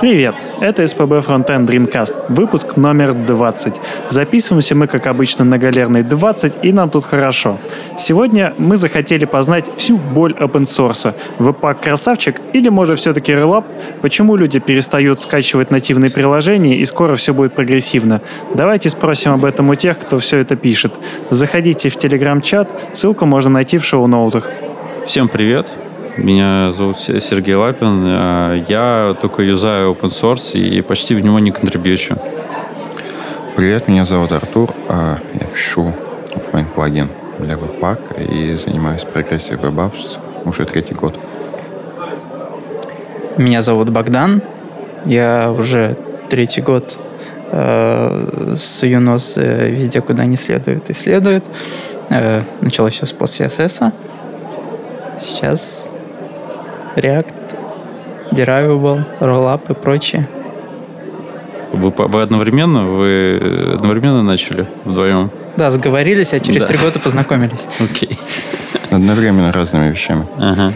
Привет! Это СПБ Frontend Dreamcast, выпуск номер 20. Записываемся мы, как обычно, на галерной 20, и нам тут хорошо. Сегодня мы захотели познать всю боль open source. Webpack красавчик или, может, все-таки Relap? Почему люди перестают скачивать нативные приложения и скоро все будет прогрессивно? Давайте спросим об этом у тех, кто все это пишет. Заходите в телеграм-чат, ссылку можно найти в шоу-ноутах. Всем привет! Меня зовут Сергей Лапин. А, я только юзаю open source и почти в него не контрибьючу. Привет, меня зовут Артур. А, я пишу офлайн плагин для Webpack и занимаюсь прогрессией WebApps уже третий год. Меня зовут Богдан. Я уже третий год э, сую нос э, везде, куда не следует, исследует. Э, началось все с пост CSS. Сейчас React, Derivable, Rollup и прочее. Вы, вы одновременно? Вы одновременно начали вдвоем? Да, сговорились, а через три года познакомились. Окей. Одновременно разными вещами. Ага.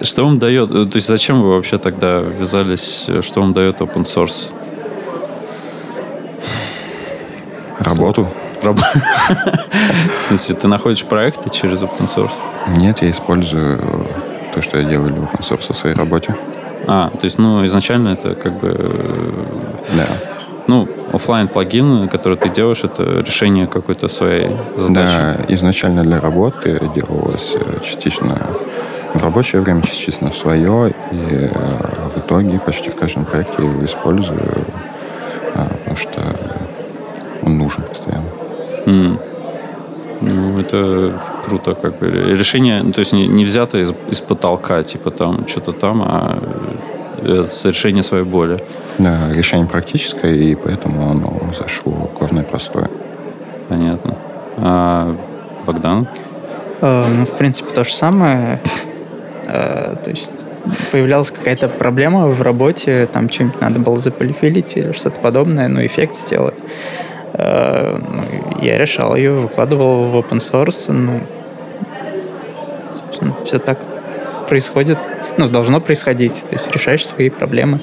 Что вам дает, то есть зачем вы вообще тогда ввязались, что вам дает open source? Работу. Раб... В смысле, ты находишь проекты через open source? Нет, я использую то, что я делаю для open source в своей работе. А, то есть, ну, изначально это как бы... Да. Ну, офлайн плагин, который ты делаешь, это решение какой-то своей задачи. Да, изначально для работы делалось э, частично в рабочее время, частично в свое, и э, в итоге почти в каждом проекте я его использую, а, потому что он нужен постоянно. Mm. Ну, это круто, как бы. Решение, ну, то есть не, не взято из, из потолка, типа там что-то там, а э, с решения своей боли. Да, решение практическое, и поэтому оно зашло главное простое. Понятно. А Богдан? Э, ну, в принципе, то же самое. Э, то есть появлялась какая-то проблема в работе, там что-нибудь надо было заполифилить или что-то подобное, ну, эффект сделать. Э, я решал ее, выкладывал в open source. Ну, все так происходит. Ну, должно происходить. То есть решаешь свои проблемы.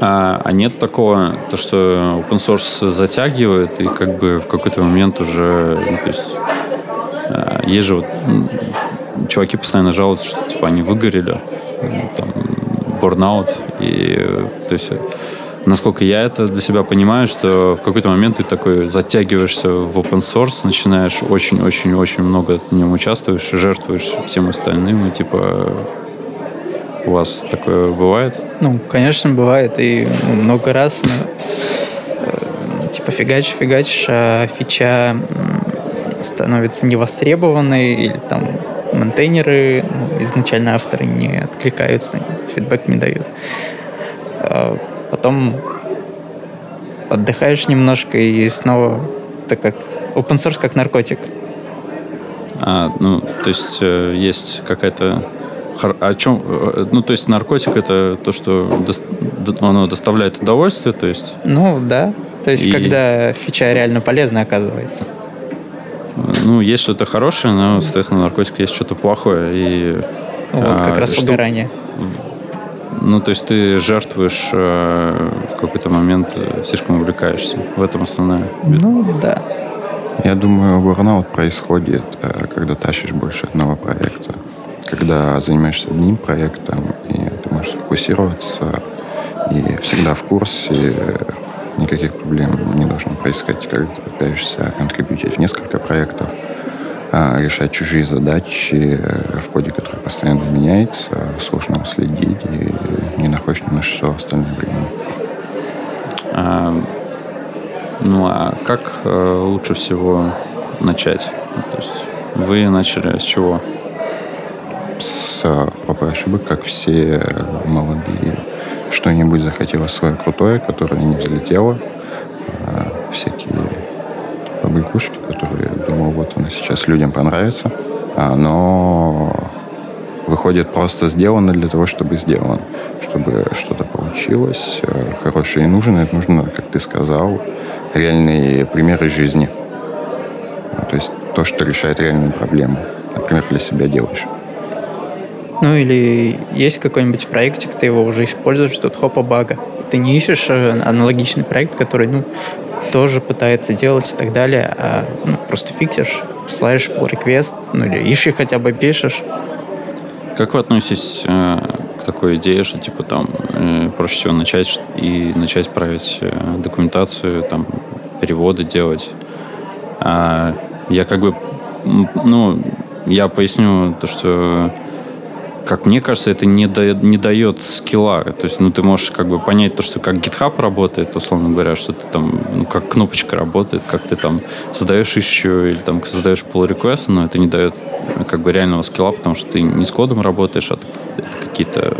А, а нет такого, то, что open source затягивает, и как бы в какой-то момент уже, ну, то есть, а, есть же вот чуваки постоянно жалуются, что типа они выгорели, там, бурнаут, и то есть насколько я это для себя понимаю, что в какой-то момент ты такой затягиваешься в open source, начинаешь очень-очень-очень много в нем участвуешь, жертвуешь всем остальным, и типа у вас такое бывает? Ну, конечно, бывает, и много раз, но, э, типа фигачишь, фигачишь, а фича становится невостребованной, или там монтейнеры, ну, изначально авторы не откликаются, фидбэк не дают а потом отдыхаешь немножко и снова так как open source как наркотик. А, ну, то есть э, есть какая-то о чем, э, ну, то есть наркотик это то, что до, оно доставляет удовольствие, то есть? Ну, да. То есть, и... когда фича реально полезная оказывается. Ну, есть что-то хорошее, но, соответственно, наркотик есть что-то плохое. И, вот, как а, раз что, выгорание. Ну, то есть ты жертвуешь э, в какой-то момент, э, слишком увлекаешься. В этом основная беда. Ну, да. Я думаю, бурнаут происходит, э, когда тащишь больше одного проекта. Когда занимаешься одним проектом, и ты можешь фокусироваться, и всегда в курсе, никаких проблем не должно происходить, когда ты пытаешься контрибьютить в несколько проектов – решать чужие задачи э, в коде, который постоянно меняется, сложно уследить и не находишь ни на что остальное время. А, ну а как э, лучше всего начать? То есть вы начали с чего? С проб и ошибок, как все молодые. Что-нибудь захотелось свое крутое, которое не взлетело. А, всякие побрякушки, которые думал, вот она сейчас людям понравится, а но выходит просто сделано для того, чтобы сделано. Чтобы что-то получилось э, хорошее и нужное, это нужно, как ты сказал, реальные примеры жизни. То есть то, что решает реальную проблему. Например, для себя делаешь. Ну или есть какой-нибудь проектик, ты его уже используешь, тут хопа бага. Ты не ищешь э, аналогичный проект, который, ну, тоже пытается делать и так далее, а ну, просто фиксишь, слайдишь pull request, ну или ищи хотя бы пишешь. Как вы относитесь э, к такой идее, что типа там э, проще всего начать и начать править э, документацию, там переводы делать? А я как бы, ну, я поясню то, что как мне кажется, это не, да, не дает скилла. То есть, ну, ты можешь как бы понять то, что как GitHub работает, условно говоря, что ты там, ну, как кнопочка работает, как ты там создаешь еще или там создаешь pull request, но это не дает как бы реального скилла, потому что ты не с кодом работаешь, а какие-то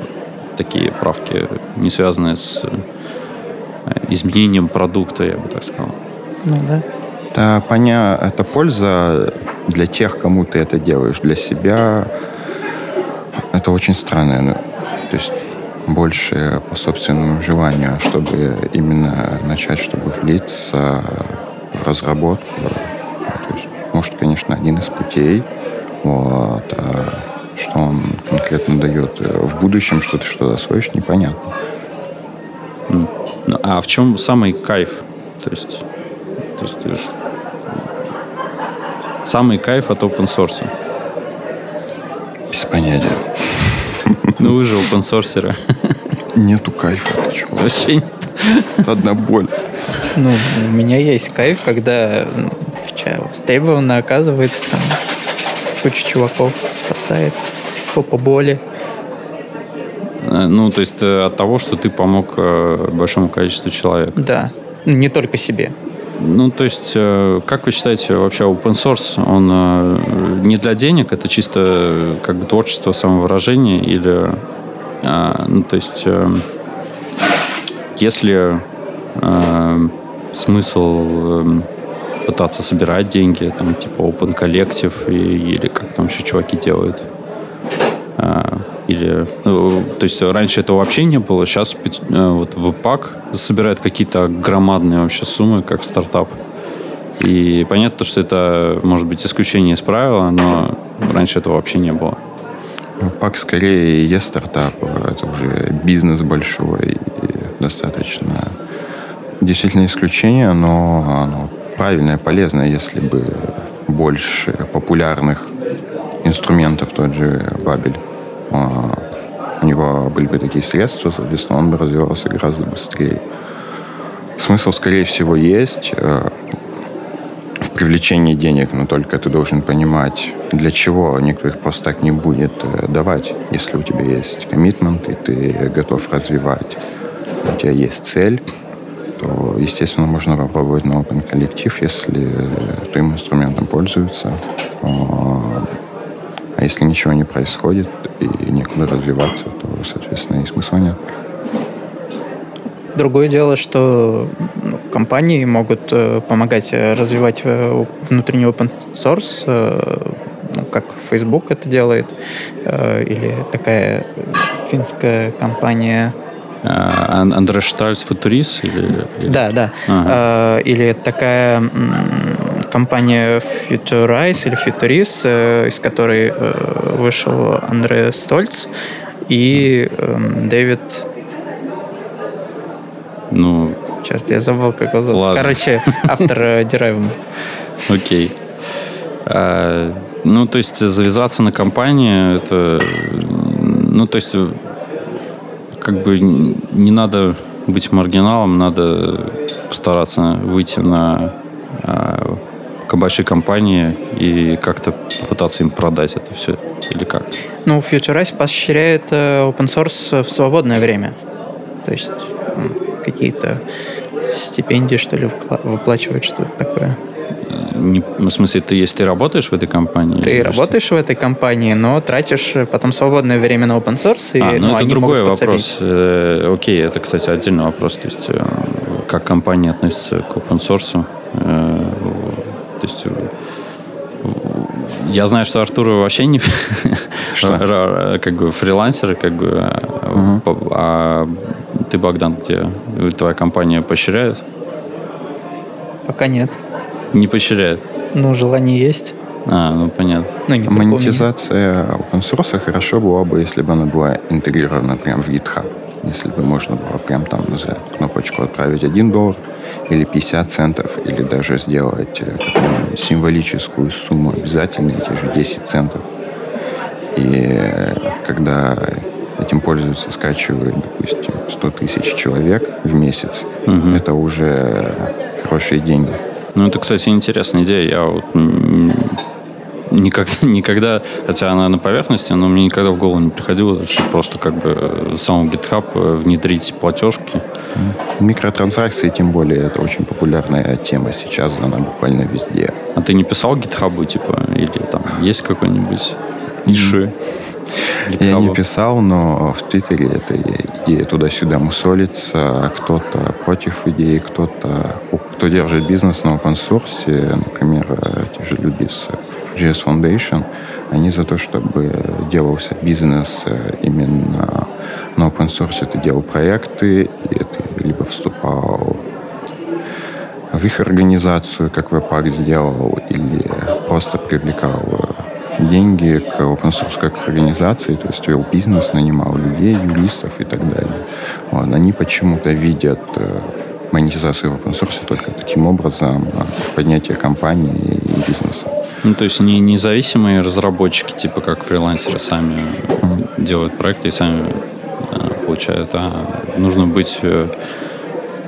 такие правки, не связанные с э, изменением продукта, я бы так сказал. Ну да. Это, поня... это польза для тех, кому ты это делаешь. Для себя это очень странно. Ну, то есть больше по собственному желанию, чтобы именно начать, чтобы влиться в разработку. То есть, может, конечно, один из путей, вот, а что он конкретно дает в будущем, что ты что-то освоишь, непонятно. Ну, а в чем самый кайф? То есть, то есть самый кайф от open source? Без понятия. Ну вы же open source. Нету кайфа, ты чего? Вообще нет. Одна боль. Ну, у меня есть кайф, когда востребованно оказывается там куча чуваков спасает по, по боли. Э, ну, то есть э, от того, что ты помог э, большому количеству человек. Да, не только себе. Ну, то есть, как вы считаете, вообще open source, он не для денег, это чисто как бы творчество, самовыражение или, ну, то есть, если смысл пытаться собирать деньги, там, типа Open Collective или как там еще чуваки делают, или, ну, то есть раньше этого вообще не было, сейчас э, вот ВПАК собирает какие-то громадные вообще суммы, как стартап. И понятно, что это может быть исключение из правила, но раньше этого вообще не было. ВПАК скорее есть стартап, это уже бизнес большой и достаточно действительно исключение, но оно правильное, полезное, если бы больше популярных инструментов, тот же Бабель у него были бы такие средства, соответственно, он бы развивался гораздо быстрее. Смысл, скорее всего, есть э, в привлечении денег, но только ты должен понимать, для чего никто их просто так не будет э, давать. Если у тебя есть коммитмент, и ты готов развивать, у тебя есть цель, то, естественно, можно попробовать на Open коллектив, если твоим инструментом пользуются. А если ничего не происходит и некуда развиваться, то, соответственно, и смысла нет. Другое дело, что ну, компании могут э, помогать э, развивать э, внутренний open source, ну, как Facebook это делает, или такая финская компания а, Андре Штальс Футурис? Или, или... Да, да. Ага. Или такая компания Futurize или Futuris, э, из которой э, вышел Андре Стольц и эм, Дэвид... Ну... Черт, я забыл, как его зовут. Ладно. Короче, автор э, Derive. Окей. А, ну, то есть завязаться на компании, это... Ну, то есть как бы не надо быть маргиналом, надо постараться выйти на а, большие компании и как-то попытаться им продать это все или как? Ну, Futurize поощряет э, open source в свободное время. То есть какие-то стипендии, что ли, выплачивают, что-то такое. Не, в смысле, ты, если ты работаешь в этой компании? Ты работаешь что? в этой компании, но тратишь потом свободное время на open source. И, а, ну, ну это другой вопрос. Э, окей, это, кстати, отдельный вопрос. То есть, э, как компания относится к open source. Э, то есть я знаю, что Артур вообще не что? как бы фрилансеры, как бы. Угу. А ты, Богдан, где твоя компания поощряет? Пока нет. Не поощряет? Ну, желание есть. А, ну понятно. Ну. Монетизация open source хорошо была бы, если бы она была интегрирована прям в GitHub. Если бы можно было прям там за кнопочку отправить 1 доллар или 50 центов, или даже сделать э, символическую сумму обязательно, эти же 10 центов. И э, когда этим пользуются, скачивают, допустим, 100 тысяч человек в месяц, Мгм. это уже хорошие деньги. Ну, это, кстати, интересная идея. Я вот никогда, никогда, хотя она на поверхности, но мне никогда в голову не приходило, что просто как бы э, сам GitHub э, внедрить платежки. Микротранзакции, тем более, это очень популярная тема сейчас, она буквально везде. А ты не писал GitHub, типа, или там есть какой-нибудь иши? Я не GitHub? писал, но в Твиттере эта идея туда-сюда мусолится. Кто-то против идеи, кто-то кто держит бизнес на open source, например, те же люди с JS Foundation, они за то, чтобы делался бизнес э, именно на open source. Ты делал проекты, и ты либо вступал в их организацию, как Webpack сделал, или просто привлекал э, деньги к open source как организации, то есть вел бизнес, нанимал людей, юристов и так далее. Вот. Они почему-то видят э, монетизацию в open source только таким образом, поднятие компании и бизнеса. Ну, то есть не независимые разработчики, типа как фрилансеры, сами делают проекты и сами э, получают, а нужно быть э,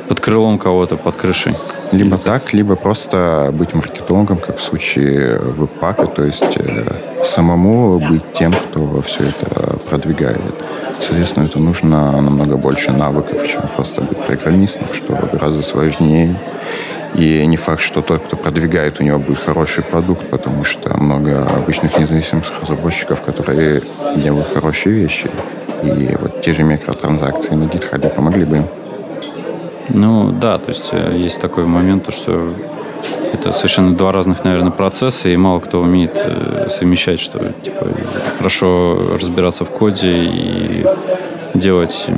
под крылом кого-то, под крышей. Либо так, либо просто быть маркетологом, как в случае веб-пака, то есть э, самому быть тем, кто все это продвигает. Соответственно, это нужно намного больше навыков, чем просто быть программистом, что гораздо сложнее. И не факт, что тот, кто продвигает, у него будет хороший продукт, потому что много обычных независимых разработчиков, которые делают хорошие вещи. И вот те же микротранзакции на GitHub помогли бы им. Ну, да, то есть э, есть такой момент, то, что это совершенно два разных, наверное, процесса, и мало кто умеет э, совмещать, что типа хорошо разбираться в коде и делать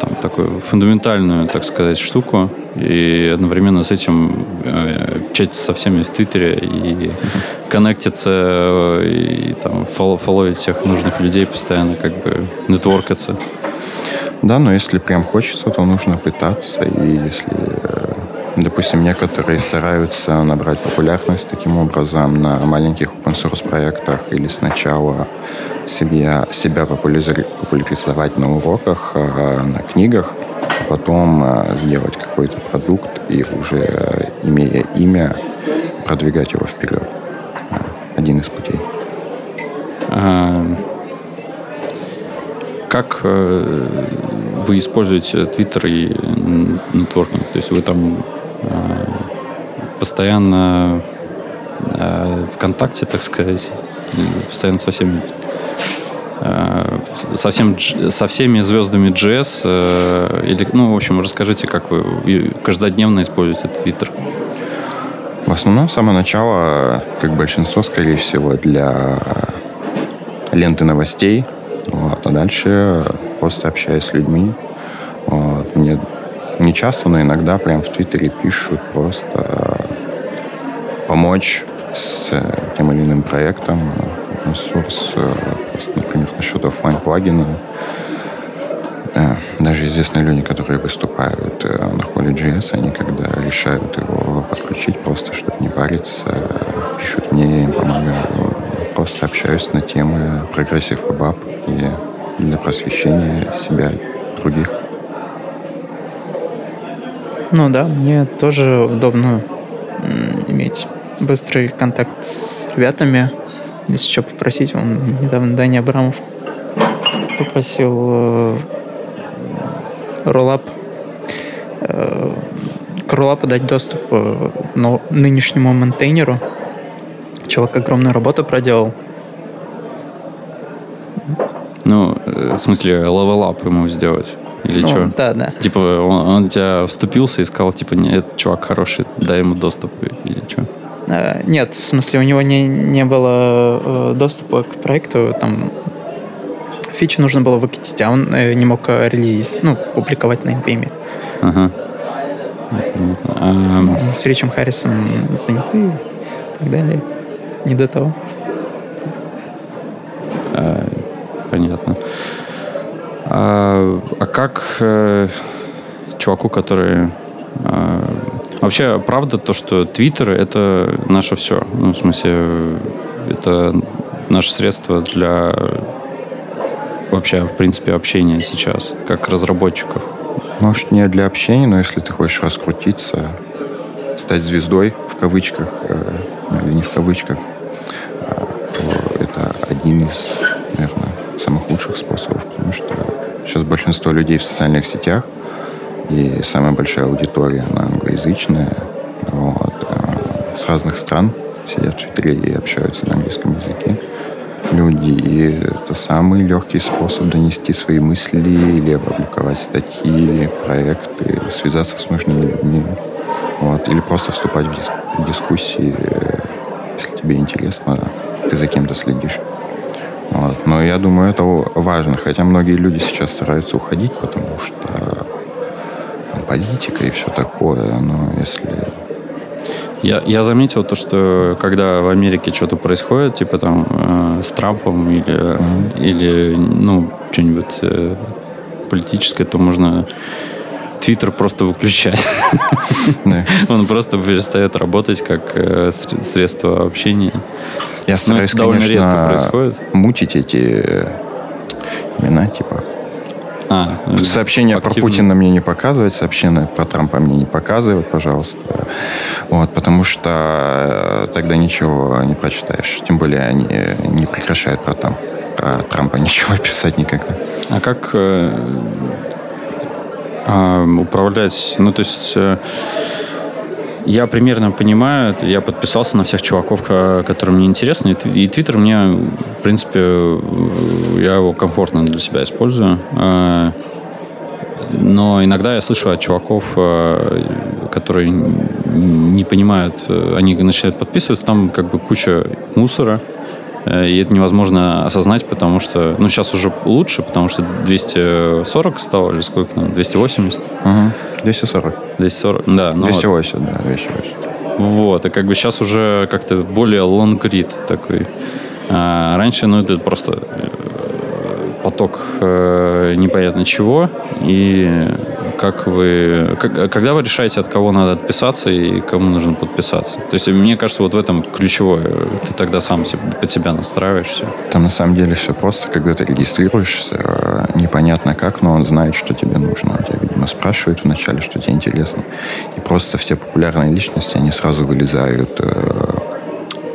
там такую фундаментальную, так сказать, штуку, и одновременно с этим э, чатиться со всеми в Твиттере и коннектиться, э, и там фолл- фолловить всех нужных людей постоянно, как бы нетворкаться. Да, но если прям хочется, то нужно пытаться. И если, э, допустим, некоторые стараются набрать популярность таким образом на маленьких open source проектах или сначала себя, себя популяризовать на уроках, э, на книгах, а потом э, сделать какой-то продукт и уже э, имея имя, продвигать его вперед. Э, Один из путей. А, Как э, вы используете Twitter и нетворкинг? То есть вы там постоянно э, ВКонтакте, так сказать, постоянно со всеми э, со, всем со всеми звездами JS э, или, ну, в общем, расскажите, как вы каждодневно используете Twitter. В основном с самого начала, как большинство, скорее всего, для ленты новостей. Вот. А дальше просто общаюсь с людьми. Вот. Мне не часто, но иногда прям в Твиттере пишут просто помочь с тем или иным проектом, э, просто, например, насчет офлайн плагина. Э, Даже известные люди, которые выступают э, на холле JS, они когда решают его подключить, просто чтобы не париться, э, пишут мне, им помогаю. Просто общаюсь на темы progressive web и для просвещения себя и других. Ну да, мне тоже удобно иметь быстрый контакт с ребятами. Если что попросить, он недавно Даня Абрамов попросил э, Rollup э, к Rollup у дать доступ э, но- нынешнему maintainer у. Чувак огромную работу проделал. Ну, э, в смысле, level up ему сделать. Или Ну, что? Да, да. Типа он, он тебя вступился и сказал, типа, нет, этот чувак хороший, дай ему доступ или что? Э, Нет, в смысле, у него не, не было э, доступа к проекту, там фичи нужно было выкатить, а он э, не мог релизить, ну, публиковать на NPM. Ага. А, Ну, С Ричем Харрисом заняты и так далее. не до того. А, понятно. А, а как э, чуваку, который... Э, вообще, правда то, что Твиттер — это наше все? Ну, в смысле, это наше средство для вообще, в принципе, общения сейчас, как разработчиков? Может, не для общения, но если ты хочешь раскрутиться, стать звездой, в кавычках, э, ну, или не в кавычках, э, то это один из, наверное, самых лучших способов, потому что сейчас большинство людей в социальных сетях, и самая большая аудитория, она англоязычная, вот, э, с разных стран сидят в Твиттере и общаются на английском языке люди. И это самый легкий способ донести свои мысли или опубликовать статьи, проекты, связаться с нужными людьми. Вот. Или просто вступать в, дис- в дискуссии, если тебе интересно, ты за кем-то следишь. Вот. Но я думаю, это важно. Хотя многие люди сейчас стараются уходить, потому что политика и все такое. Но если я, я заметил то, что когда в Америке что-то происходит, типа там э, с Трампом или, mm-hmm. или ну, что-нибудь э, политическое, то можно Твиттер просто выключать. Он просто перестает работать как э, средство общения. Я ну, стараюсь, конечно, мутить эти имена, типа а, Сообщения активно. про Путина мне не показывать, сообщения про Трампа мне не показывать, пожалуйста. Вот, потому что э, тогда ничего не прочитаешь. Тем более они не прекращают про, там, про Трампа ничего писать никогда. А как э, э, управлять... Ну, то есть... Э, я примерно понимаю, я подписался на всех чуваков, которые мне интересны, и Твиттер мне, в принципе, я его комфортно для себя использую. Э, но иногда я слышу от чуваков, э, которые не понимают, э, они начинают подписываться, там как бы куча мусора, и это невозможно осознать, потому что, ну, сейчас уже лучше, потому что 240 стало, или сколько там, 280? Угу. 240. 240, да. Ну 280, вот. да, 280. Вот, и как бы сейчас уже как-то более read такой. А раньше, ну, это просто э, поток э, непонятно чего, и как вы, как, когда вы решаете, от кого надо отписаться и кому нужно подписаться? То есть, мне кажется, вот в этом ключевое. Ты тогда сам под себя настраиваешь все. Там на самом деле все просто. Когда ты регистрируешься, э, непонятно как, но он знает, что тебе нужно. Он тебя, видимо, спрашивает вначале, что тебе интересно. И просто все популярные личности, они сразу вылезают в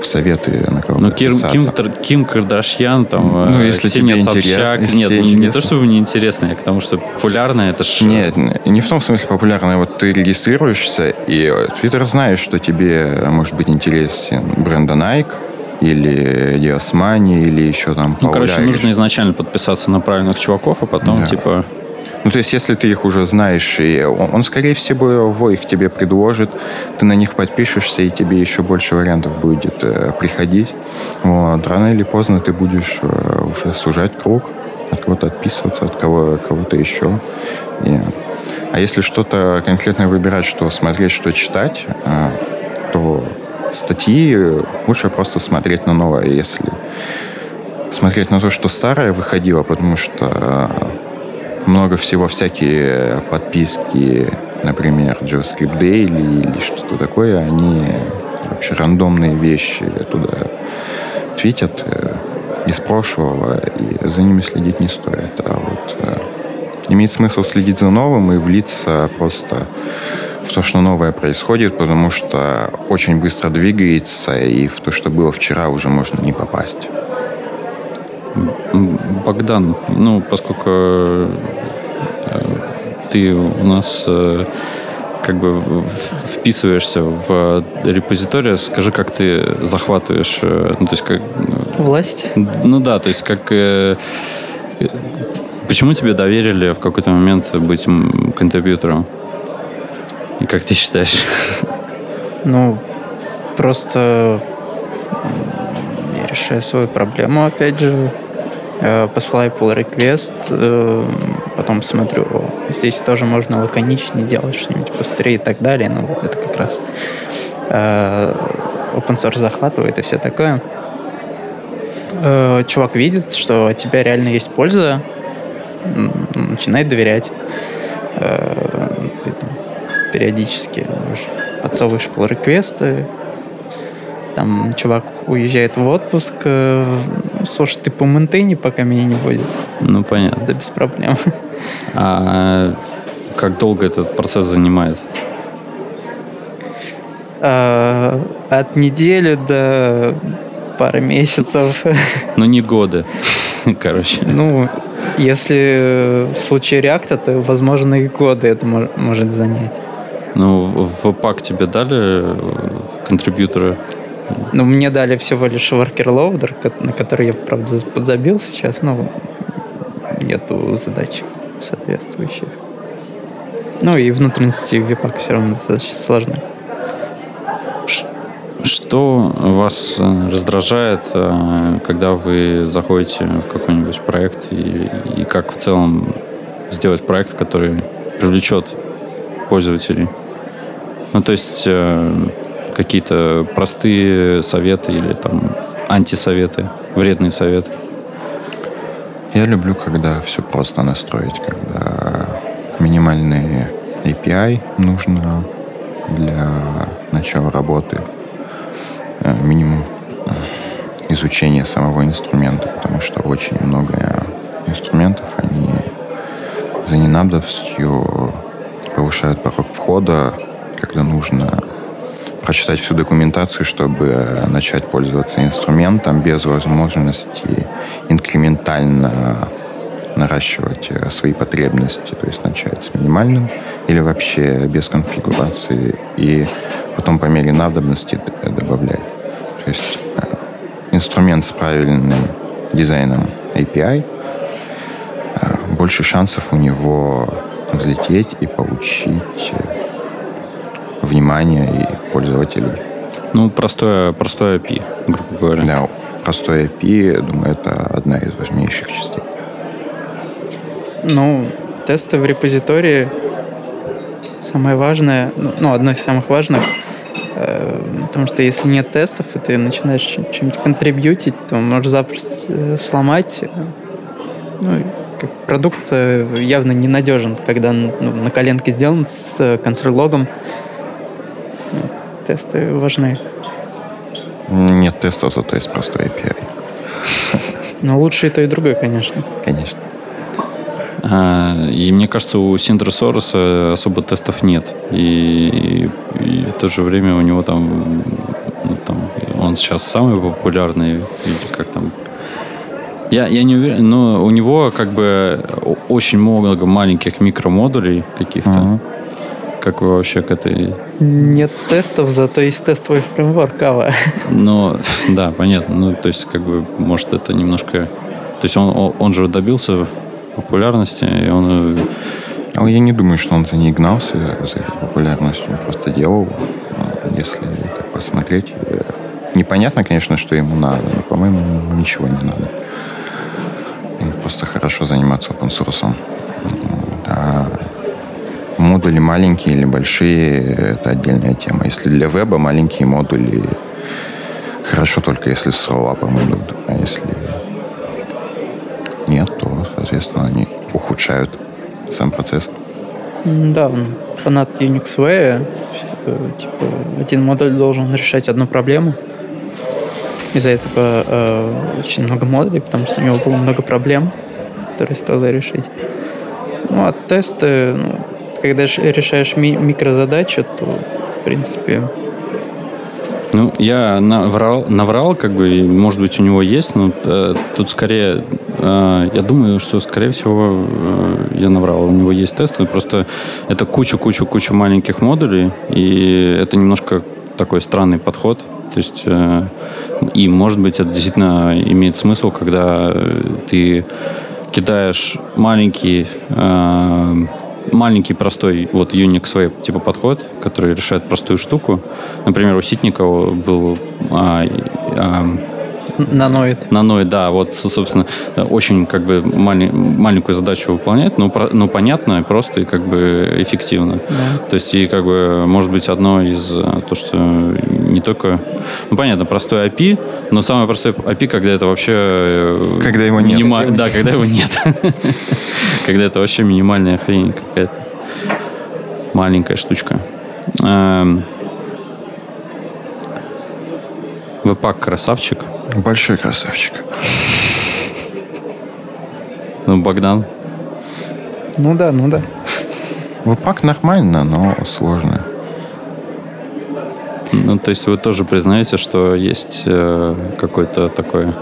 советы, на кого Ну, Ким, Ким, Ким Кардашьян, там, ну, э, если Ксения тебе Собчак. Если Нет, тебе не, не то, чтобы мне интересно, а к тому, что популярно, это ж... Нет, не в том смысле популярно. Вот ты регистрируешься, и Твиттер знает, что тебе может быть интересен бренда Nike, или Диасмани, или еще там Ну, короче, нужно изначально подписаться на правильных чуваков, а потом, да. типа, ну, то есть, если ты их уже знаешь, и он, он, скорее всего, их тебе предложит, ты на них подпишешься, и тебе еще больше вариантов будет э, приходить. Вот. Рано или поздно ты будешь э, уже сужать круг, от кого-то отписываться, от кого, кого-то еще. И, а если что-то конкретно выбирать, что смотреть, что читать, э, то статьи лучше просто смотреть на новое, если смотреть на то, что старое выходило, потому что много всего, всякие подписки, например, JavaScript Daily или что-то такое, они вообще рандомные вещи туда твитят э, из прошлого, и за ними следить не стоит. А вот э, имеет смысл следить за новым и влиться просто в то, что новое происходит, потому что очень быстро двигается, и в то, что было вчера, уже можно не попасть. Богдан, ну, поскольку э, ты у нас э, как бы вписываешься в репозиторий, скажи, как ты захватываешь, э, ну, то есть как... Власть? Ну да, то есть как... Почему тебе доверили в какой-то момент быть контрибьютором? И как ты считаешь? Ну, просто я решаю свою проблему, опять же. Э, посылаю pull request, э, потом смотрю, здесь тоже можно лаконичнее делать что-нибудь быстрее и так далее. Ну, вот это как раз э, open source захватывает и все такое. Чувак видит, что от тебя реально есть польза, начинает доверять. Ты там периодически подсовываешь pull реквесты там чувак уезжает в отпуск, слушай, ты по ментейне, пока меня не будет. Ну, понятно. Да без проблем. А как долго этот процесс занимает? А, от недели до пары месяцев. Ну, не годы, короче. Ну, если в случае реакта, то, возможно, и годы это может занять. Ну, в пак тебе дали э, контрибьюторы? Ну, мне дали всего лишь loader, на который я, правда, подзабил сейчас, но нету задач соответствующих. Ну и внутренности випака все равно достаточно сложны. Что вас э, раздражает, э, когда вы заходите в какой-нибудь проект, и, и как в целом сделать проект, который привлечет пользователей? Ну, то есть э, какие-то простые советы или там антисоветы, вредные советы? Я люблю, когда все просто настроить, когда минимальные API нужно для начала работы, э, минимум э, изучения самого инструмента, потому что очень много инструментов, они за ненадобностью повышают порог входа, когда нужно прочитать всю документацию, чтобы э, начать пользоваться инструментом без возможности инкрементально наращивать э, свои потребности, то есть начать с минимальным или вообще без конфигурации, и потом по мере надобности добавлять. То есть э, инструмент с правильным дизайном API, больше шансов у него взлететь и получить внимание и пользователей. Ну, простое, простое API, грубо говоря. Да, простое API, думаю, это одна из важнейших частей. Ну, тесты в репозитории самое важное, ну, ну одно из самых важных, э, потому что если нет тестов, и ты начинаешь чем-нибудь контрибьютить, то можешь запросто э, сломать. Ну, как продукт э, явно ненадежен, когда ну, на коленке сделан с консоль-логом, тесты важны. Нет тестов, зато есть простой API. Но лучше и то, и другое, конечно. Конечно. А, и мне кажется, у Синдра Сороса особо тестов нет. И, и, и в то же время у него там, ну, там он сейчас самый популярный, или как там. Я, я не уверен, но у него как бы очень много маленьких микромодулей каких-то. Uh-huh. Как вы вообще к этой нет тестов, зато есть тестовый фреймворк Java. Ну, да, понятно. Ну, то есть, как бы, может, это немножко... То есть, он, он же добился популярности, и он... А я не думаю, что он за ней гнался, за популярностью. Он просто делал, если так посмотреть. Непонятно, конечно, что ему надо, но, по-моему, ничего не надо. Ему просто хорошо заниматься open source. А Модули маленькие или большие – это отдельная тема. Если для веба маленькие модули хорошо только если с роллапом идут. А если нет, то, соответственно, они ухудшают сам процесс. Да, фанат Unix Way, типа, один модуль должен решать одну проблему. Из-за этого э, очень много модулей, потому что у него было много проблем, которые стоило решить. Ну, а тесты, ну, когда решаешь ми- микрозадачу, то, в принципе... Ну, я наврал, наврал, как бы, может быть, у него есть, но э, тут скорее, э, я думаю, что, скорее всего, э, я наврал. У него есть тесты, просто это кучу-кучу-кучу маленьких модулей, и это немножко такой странный подход. То есть, э, и, может быть, это действительно имеет смысл, когда ты кидаешь маленький э, маленький простой вот Unix Web типа подход, который решает простую штуку. Например, у Ситникова был а, а, Наноид. Наноид, да, вот, собственно, очень как бы мали, маленькую задачу выполняет, но, про, но понятно, просто и как бы эффективно. Да. То есть, и как бы, может быть, одно из, то, что не только... Ну, понятно, простой API, но самый простой API, когда это вообще... э, Когда его нет. минима- Да, когда его нет. Когда это вообще минимальная хрень какая-то. Маленькая штучка. Эм, Веб-пак красавчик. Большой красавчик. Ну, Богдан. Ну да, ну да. Веб-пак нормально, но сложно. Ну, то есть вы тоже признаете, что есть э, какой-то такой...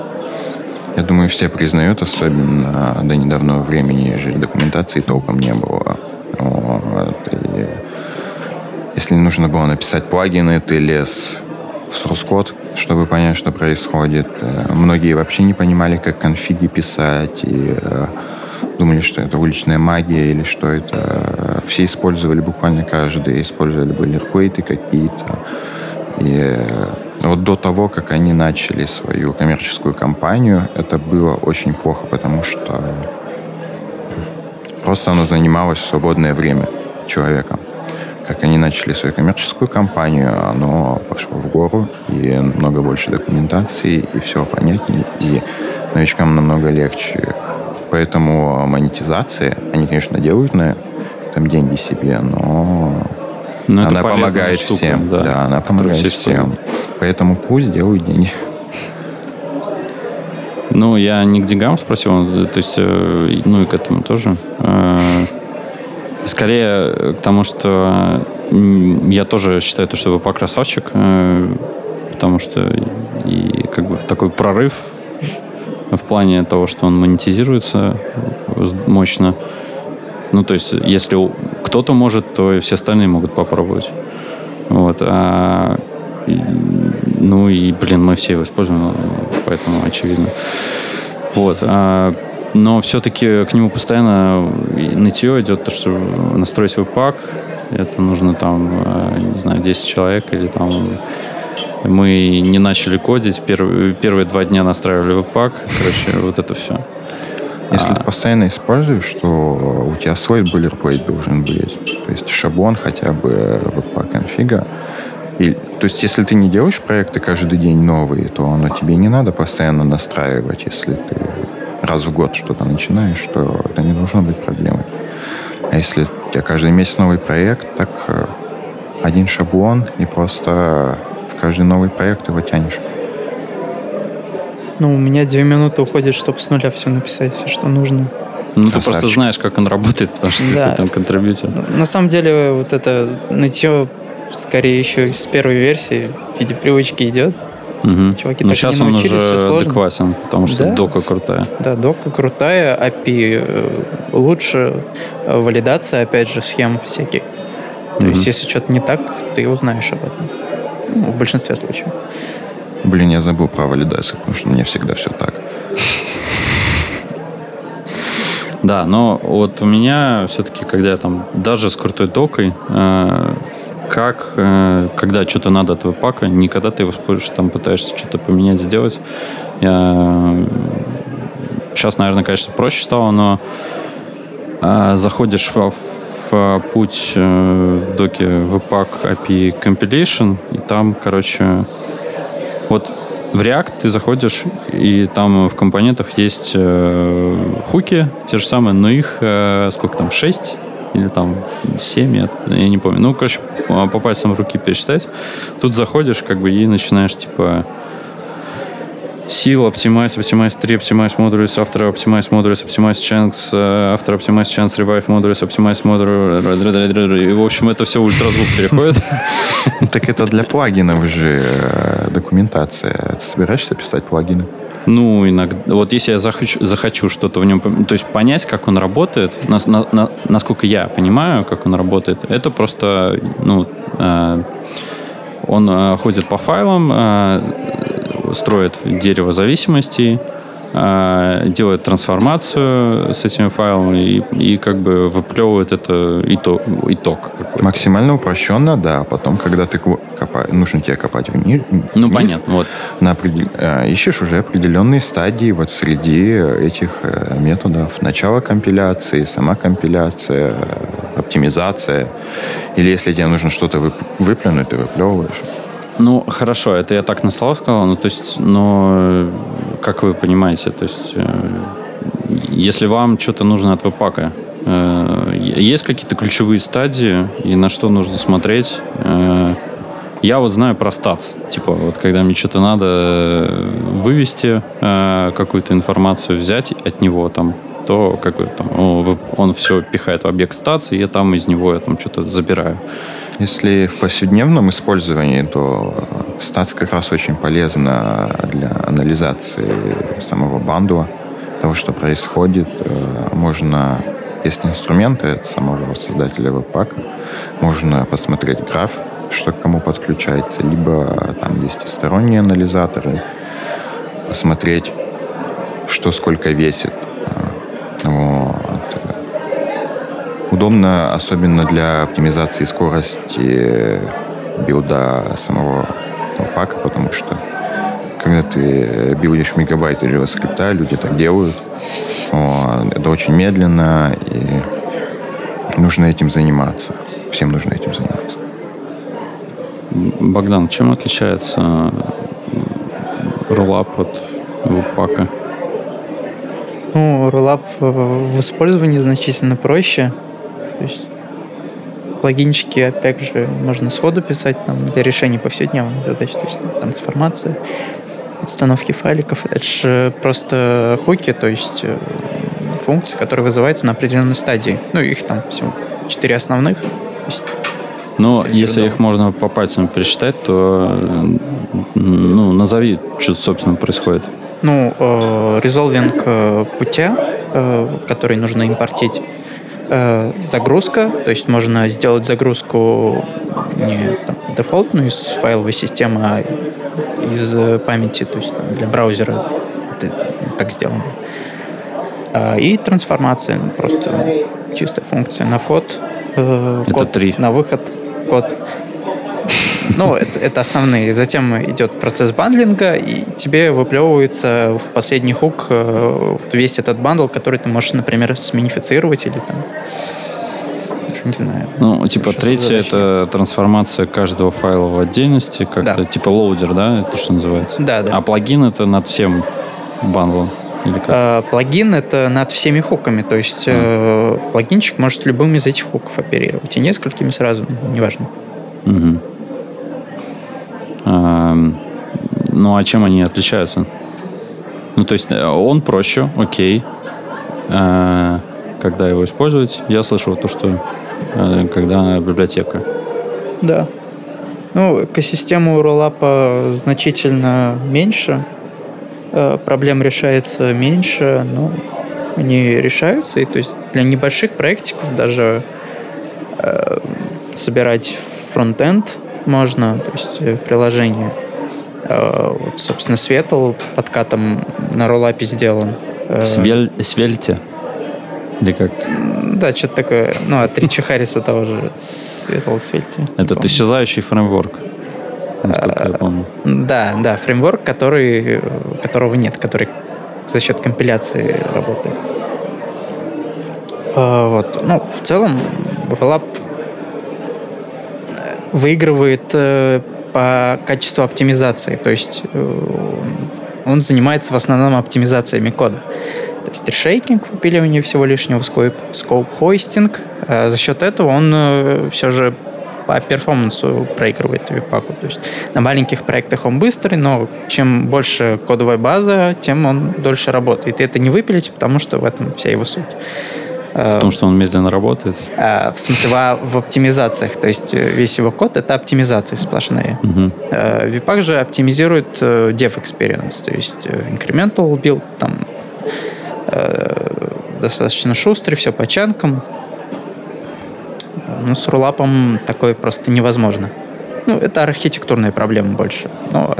Я думаю, все признают, особенно до недавнего времени же документации толком не было. Вот. И если нужно было написать плагины, ты лез в source код, чтобы понять, что происходит. Э, Многие вообще не понимали, как конфиги писать, и э, думали, что это уличная магия или что это. Все использовали, буквально каждый, использовали бойлерплейты какие-то. И э, вот до того, как они начали свою коммерческую кампанию, это было очень плохо, потому что просто оно занималось в свободное время человеком. Как они начали свою коммерческую кампанию, оно пошло в гору, и много больше документации, и все понятнее, и новичкам намного легче. Поэтому монетизация, они, конечно, делают на этом деньги себе, но Ну, это она помогает штука, всем. да, Да, она помогает все всем. Поэтому пусть делают деньги. Ну, я не к деньгам спросил, то есть, э, ну и к этому тоже. Э, Скорее к тому, что я тоже считаю, то, что ВП красавчик, э, потому что и как бы такой прорыв в плане того, что он монетизируется мощно. Ну, то есть, если кто-то может, то и все остальные могут попробовать. Вот. А, ну и, блин, мы все его используем, поэтому очевидно. Вот. а, но все-таки к нему постоянно нытье идет, то, что настроить веб-пак, это нужно там, э, не знаю, 10 человек или там мы не начали кодить, первые, первые два дня настраивали веб-пак, короче, вот это все. Если ты постоянно используешь, то у тебя свой бойлерплейт должен быть. То есть шаблон хотя бы веб конфига. То есть если ты не делаешь проекты каждый день новые, то оно тебе не надо постоянно настраивать. Если ты раз в год что-то начинаешь, то это не должно быть проблемой. А если у тебя каждый месяц новый проект, так э, один шаблон и просто в каждый новый проект его тянешь. Ну, у меня две минуты уходит, чтобы с нуля все написать, все, что нужно. Ну, ты Красавчик. просто знаешь, как он работает, потому что Да. ты там контрибьютер. На самом деле, вот это нытье скорее еще с первой версии в виде привычки идет. Мгм. Чуваки Но так и сейчас не он уже адекватен, потому что Да. дока крутая. Да, дока крутая, API э, лучше, э, валидация, опять же, схем всяких. То Мгм. есть, если что-то не так, ты узнаешь об этом. Ну, в большинстве случаев. Блин, я забыл про валидацию, потому что мне всегда все так. Да, но вот у меня все-таки, когда я там даже с крутой докой, э, как, э, когда что-то надо от веб-пака, никогда ты его используешь, там пытаешься что-то поменять, сделать. Я... Сейчас, наверное, конечно, проще стало, но э, заходишь в, в путь э, в доке Webpack API Compilation, и там, короче, вот в React ты заходишь, и там в компонентах есть э, хуки, те же самые, но их э, сколько там, 6 или там 7, я, я не помню. Ну, короче, по пальцам руки пересчитать. Тут заходишь, как бы, и начинаешь, типа, Seal, Optimize, Optimize 3, Optimize Modules, After Optimize Modules, Optimize Chunks, э, After Optimize Chunks, Revive Modules, Optimize Modules, и, в общем, это все ультразвук переходит. Так это для плагинов же э, документация. Ты собираешься писать плагины? Ну, иногда. Вот если я захочу, захочу что-то в нем, то есть понять, как он работает, на- на- насколько я понимаю, как он работает, это просто, ну, э, он э, ходит по файлам, э, строит дерево зависимостей, э, делает трансформацию с этими файлами и, и как бы выплевывает это итог. итог. Максимально упрощенно, да. Потом, когда ты ко- копа- нужно тебе копать вниз, Ну, вниз, понятно, вот. на определ- э, ищешь уже определенные стадии вот среди этих э, методов. Начало компиляции, сама компиляция, оптимизация. Или если тебе нужно что-то вып- выплюнуть, ты выплевываешь. Ну, хорошо, это я так на слово сказал, ну, то есть, но, э, как вы понимаете, то есть, э, если вам что-то нужно от веб-пака, э, есть какие-то ключевые стадии, и на что нужно смотреть? Я вот знаю про статс. Типа, вот когда мне что-то надо вывести, какую-то информацию взять от него, там, то как бы, там, он все пихает в объект статс, и я там из него я там что-то забираю. Если в повседневном использовании, то статс как раз очень полезно для анализации самого бандла, того, что происходит. Э, можно, есть инструменты от самого создателя веб-пака, можно посмотреть граф, что к кому подключается, либо там есть и сторонние анализаторы, посмотреть, что сколько весит. Э, вот. Удобно, особенно для оптимизации скорости билда самого пака, потому что когда ты билдишь мегабайты JavaScript, люди так делают. Это очень медленно, и нужно этим заниматься. Всем нужно этим заниматься. Богдан, чем отличается роллап от пака? Ну, роллап в использовании значительно проще. То есть плагинчики, опять же, можно сходу писать там, для решения повседневных задач, то есть там, трансформация, подстановки файликов. Это же просто хуки, то есть э, функции, которые вызываются на определенной стадии. Ну, их там всего четыре основных. Но если их можно по пальцам пересчитать, то ну, назови, что, собственно, происходит. Ну, э, резолвинг э, путя, э, который нужно импортить, э, загрузка, то есть можно сделать загрузку не там, дефолтную из файловой системы, а из памяти, то есть там, для браузера это так сделано. А, и трансформация, просто чистая функция на вход, э, это код, три. на выход, код. Ну, это, это основные. Затем идет процесс бандлинга, и тебе выплевывается в последний хук э, весь этот бандл, который ты можешь, например, сминифицировать или там не знаю. Ну, типа, третье — это трансформация каждого файла в отдельности, как-то, да. типа, loader, да, это что называется? Да, да. А плагин — это над всем бандлом? Или как? А, плагин — это над всеми хуками, то есть а. э, плагинчик может любым из этих хуков оперировать, и несколькими сразу, неважно. Угу. Ну, а чем они отличаются? Ну, то есть э, он проще, окей. А, когда его использовать, я слышал то, что э, когда библиотека. Да. Ну, экосистема роллапа значительно меньше. Э, проблем решается меньше, но они решаются. И то есть для небольших проектиков даже э, собирать фронтенд можно, то есть приложение – Э, вот, собственно, Светл подкатом на роллапе сделан. Э, Свель, свельте? Или как? Да, что-то такое. Ну, от Ричи Харриса того же Светл Свельте. Этот исчезающий фреймворк. Насколько я помню. Да, да, фреймворк, который, которого нет, который за счет компиляции работает. Вот. Ну, в целом, Rollup выигрывает э, по качеству оптимизации. То есть э, он занимается в основном оптимизациями кода. То есть решейкинг, выпиливание всего лишнего, скоп хостинг. А за счет этого он э, все же по перформансу проигрывает випаку. То есть на маленьких проектах он быстрый, но чем больше кодовая база, тем он дольше работает. И это не выпилить, потому что в этом вся его суть. В том, что он медленно работает? А, в смысле, в, в оптимизациях. То есть э, весь его код — это оптимизации сплошные. Угу. Випак же оптимизирует э, dev experience, то есть incremental build, там достаточно шустрый, все по чанкам. Ну, с рулапом такое просто невозможно. Ну, это архитектурная проблема больше. Но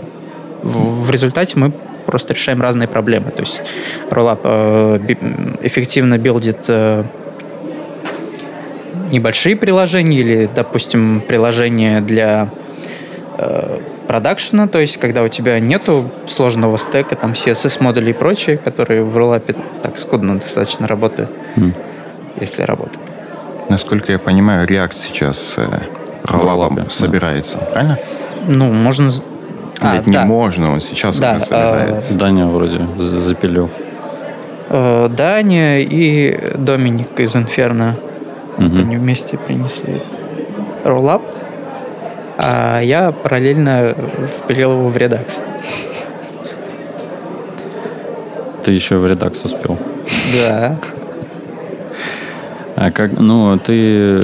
в, в результате мы просто решаем разные проблемы. То есть Rollup э, эффективно билдит э, небольшие приложения или, допустим, приложения для э, продакшена, то есть когда у тебя нету сложного стека, там CSS-модули и прочее, которые в Rollup так скудно достаточно работают, mm. если работают. Насколько я понимаю, React сейчас роллапе, да. собирается, правильно? Ну, можно... А, не да. можно, он сейчас Да, уже собирается. Даня вроде за- запилил. Э, Даня и Доминик из Инферно. Мгм. Вот они вместе принесли роллап, а я параллельно впилил его в редакс. Ты еще в редакс успел. Да. А как, ну, ты,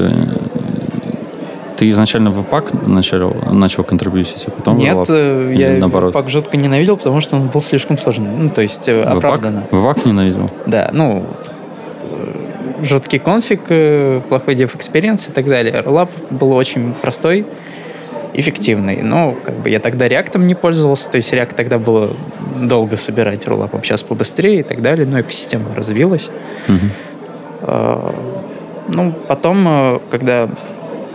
ты изначально в пак начал, начал контрибьютить, а потом в Нет, Rollup? э, я наоборот? пак жутко ненавидел, потому что он был слишком сложный. Ну, то есть э, В оправданно. В пак ненавидел? Да, ну, э, жуткий конфиг, плохой dev experience и так далее. Rollup был очень простой, эффективный. Но как бы я тогда реактом не пользовался, то есть React тогда было долго собирать роллапом, сейчас побыстрее и так далее, но экосистема развилась. Э, Ну, потом, когда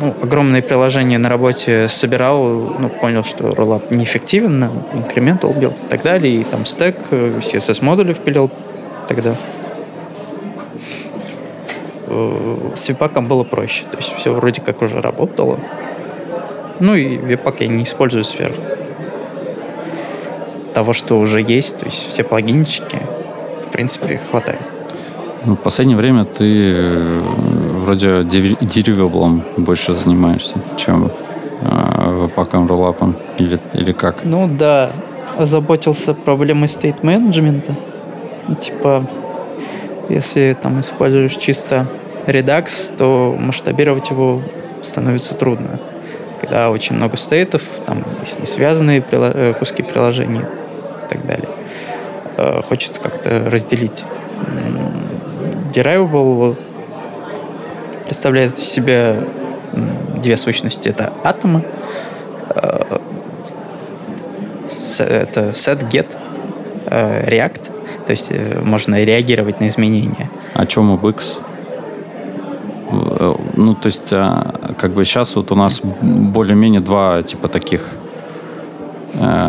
ну, огромные приложения на работе собирал, ну, понял, что Rollup неэффективен, incremental build и так далее, и там стек, э, CSS-модули впилил тогда. Э, С веб было проще, то есть все вроде как уже работало. Ну и веб я не использую сверх того, что уже есть, то есть все плагинчики, в принципе, хватает. Ну, В последнее время ты э, вроде деревеблом больше занимаешься, чем э, паком роллапом или, или как? Ну да, озаботился проблемой стейт-менеджмента. Типа, если там используешь чисто Redux, то масштабировать его становится трудно. Когда очень много стейтов, там есть несвязанные прила- э, куски приложений и так далее. Э, Хочется как-то разделить. Derivable представляет себя м, две сущности. Это атомы, э, это set get э, react то есть э, можно реагировать на изменения О чем UBX? Ну, то есть, а, как бы сейчас вот у нас более-менее два типа таких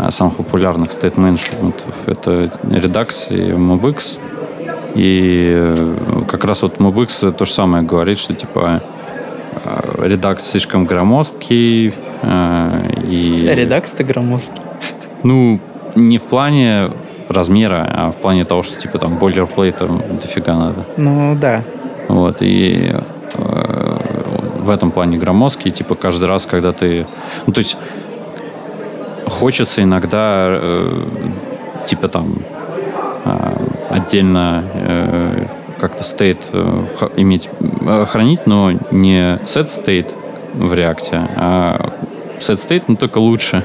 самых популярных state менеджментов. Это Redux и MobX. И э, как раз вот MobX то же самое говорит, что типа э, Redux слишком громоздкий. э, и... Ты громоздкий Ну, не в плане размера, а в плане того, что типа там бойлерплейта дофига надо. ну да Вот, и э, в этом плане громоздкий, типа каждый раз, когда ты... Ну, то есть хочется иногда э, типа там э, отдельно э, как-то стейт э, иметь, э, хранить, но не set state в реакте, а set state, но только лучше.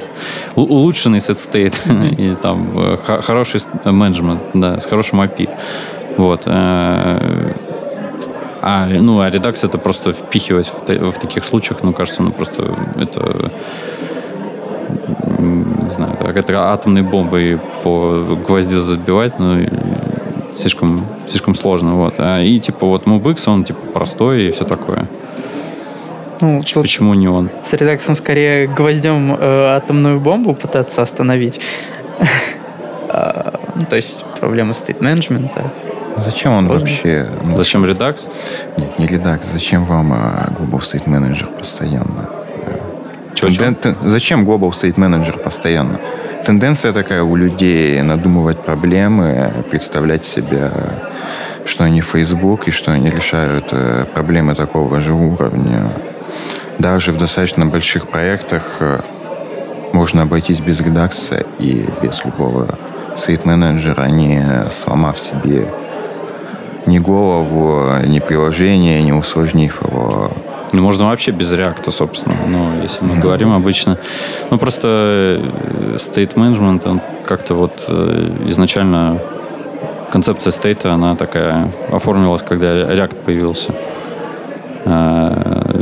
У- улучшенный set state и там э, х- хороший менеджмент, да, с хорошим API. Вот. э, а, ну, а редакс это просто впихивать в, та- в таких случаях, ну, кажется, ну, просто это не знаю, как это атомной бомбой по гвоздю забивать, ну, слишком, слишком сложно, вот. А, и, типа, вот MobX, он, типа, простой и все такое. ну, Почему не он? с редаксом скорее гвоздем э, атомную бомбу пытаться остановить А, ну, то есть проблема стейт-менеджмента Зачем он Сложно. вообще? ну, Зачем редакс? Нет, не Redux. Зачем вам а, Global State Manager постоянно? Зачем Global State Manager постоянно? Тенденция такая у людей надумывать проблемы, представлять себя, что они Facebook и что они решают э, проблемы такого же уровня. Даже в достаточно больших проектах э, можно обойтись без редакции и без любого state менеджера, не сломав себе ни голову, ни приложение, не усложнив его. Ну, можно вообще без реакта, собственно. Ну, если мы говорим обычно. Ну, просто стейт менеджмент, он как-то вот э, изначально концепция стейта, она такая оформилась, когда React появился. А,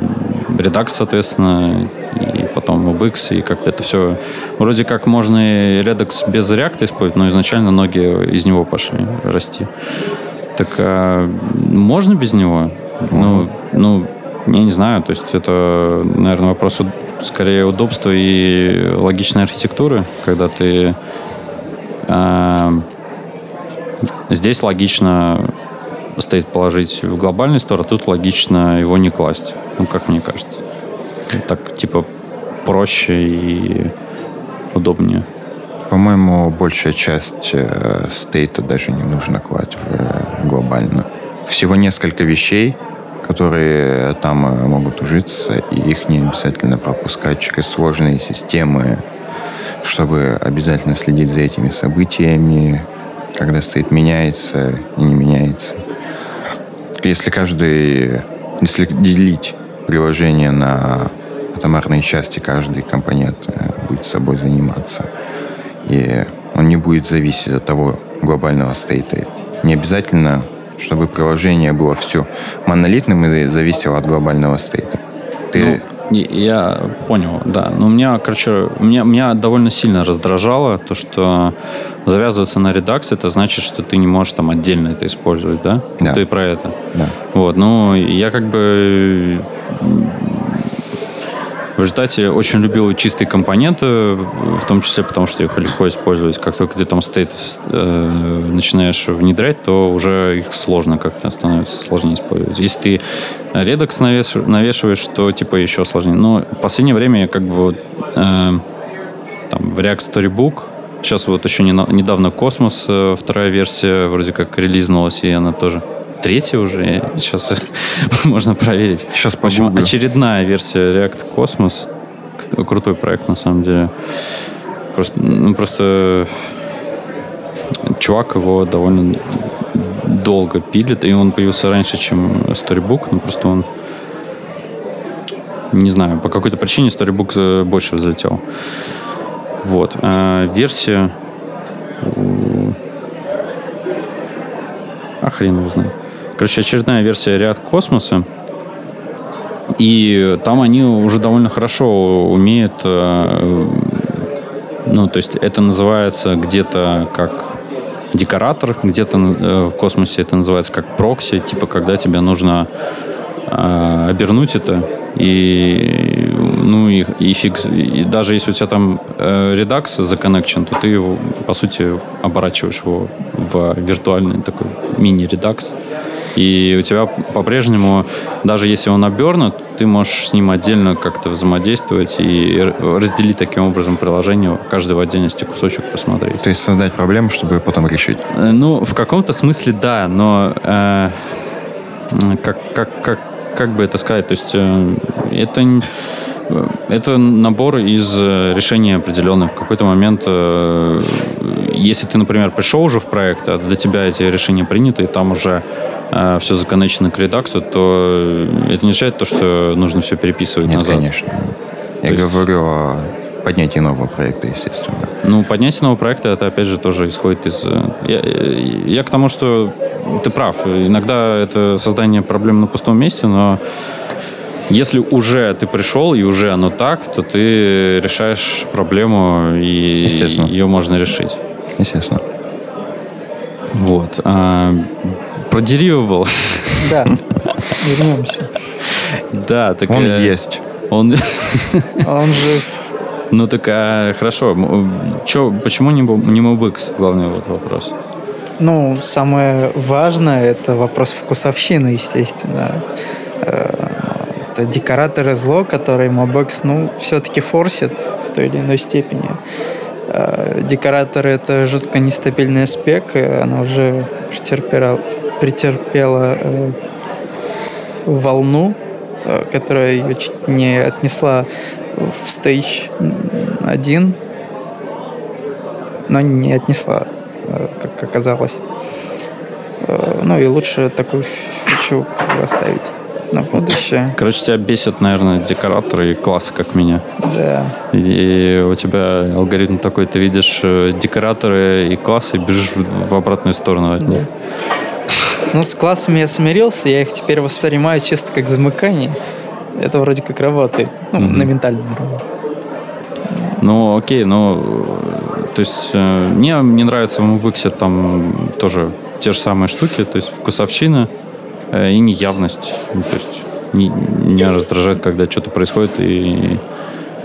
Redux, соответственно, и потом MobX, и как-то это все... Вроде как можно и Redux без React использовать, но изначально ноги из него пошли расти. Так а можно без него? Ну, ну, я не знаю. То есть это, наверное, вопрос скорее удобства и логичной архитектуры, когда ты а, здесь логично стоит положить в глобальный стор, а тут логично его не класть. Ну, как мне кажется. Так, типа, проще и удобнее. По-моему, большая часть э, стейта даже не нужно класть в, э, глобально. Всего несколько вещей, которые там э, могут ужиться, и их не обязательно пропускать через сложные системы, чтобы обязательно следить за этими событиями, когда стейт меняется и не меняется. Если каждый, если делить приложение на атомарные части, каждый компонент э, будет собой заниматься. И он не будет зависеть от того глобального стейта. Не обязательно, чтобы приложение было все монолитным и зависело от глобального стейта. Ты... Ну, я понял, да. Но у меня, короче, меня, меня довольно сильно раздражало то, что завязываться на редакс, это значит, что ты не можешь там отдельно это использовать, да? Да. Ты про это. Да. Вот, ну, я как бы результате очень любил чистые компоненты, в том числе потому, что их легко использовать. Как только ты там стейт э, начинаешь внедрять, то уже их сложно как-то становится сложнее использовать. Если ты навеш, навешиваешь, то типа еще сложнее. Но в последнее время я как бы э, там в React Storybook Сейчас вот еще не, недавно Космос, э, вторая версия, вроде как релизнулась, и она тоже третья уже. Сейчас можно проверить. Сейчас общем, очередная версия React Cosmos. Крутой проект, на самом деле. Просто, ну, просто чувак его довольно долго пилит, и он появился раньше, чем Storybook, но просто он не знаю, по какой-то причине Storybook больше взлетел. Вот. А версия... А хрен его знает. Короче, очередная версия ряд космоса. И там они уже довольно хорошо умеют... Э, ну, то есть это называется где-то как декоратор, где-то э, в космосе это называется как прокси, типа когда тебе нужно э, обернуть это и ну и, и фикс, и даже если у тебя там э, редакс законнекчен, то ты его, по сути, оборачиваешь его в виртуальный такой мини-редакс. И у тебя по-прежнему, даже если он обернут, ты можешь с ним отдельно как-то взаимодействовать и разделить таким образом приложение, каждый в отдельности кусочек посмотреть. То есть создать проблему, чтобы потом решить? Э, ну, в каком-то смысле да, но э, как, как, как, как бы это сказать, то есть э, это это набор из э, решений определенных. В какой-то момент, э, если ты, например, пришел уже в проект, а для тебя эти решения приняты, и там уже э, все законечено к редаксу, то это не означает то, что нужно все переписывать Нет, назад. конечно. Я то говорю о поднятии нового проекта, естественно. Ну, поднятие нового проекта, это, опять же, тоже исходит из... Я, я к тому, что ты прав. Иногда это создание проблем на пустом месте, но если уже ты пришел и уже оно так, то ты решаешь проблему и ее можно решить. Естественно. Вот. А, про Derivable. Да, вернемся. Да, так... Он есть. Он... Он жив. Ну так, а, хорошо. Че, почему не, не MobX? Главный вот вопрос. Ну, самое важное это вопрос вкусовщины, естественно. Декораторы зло, которые Mobx, ну, все-таки форсит в той или иной степени. Э, декораторы — это жутко нестабильная спек, она уже претерпела, претерпела э, волну, э, которая ее чуть не отнесла в стейдж 1, но не отнесла, э, как оказалось. Ну и лучше такую фичу как бы оставить на будущее. Короче, тебя бесят, наверное, декораторы и классы, как меня. Да. И у тебя алгоритм такой, ты видишь э, декораторы и классы и бежишь в обратную сторону от них. Ну, с классами я смирился, я их теперь воспринимаю чисто как замыкание. Это вроде как работает. Ну, mm-hmm. на ментальном уровне. Ну, окей, ну, то есть э, мне не нравится в MBX там тоже те же самые штуки, то есть вкусовщина, и неявность. Ну, то есть не, меня раздражает, когда что-то происходит, и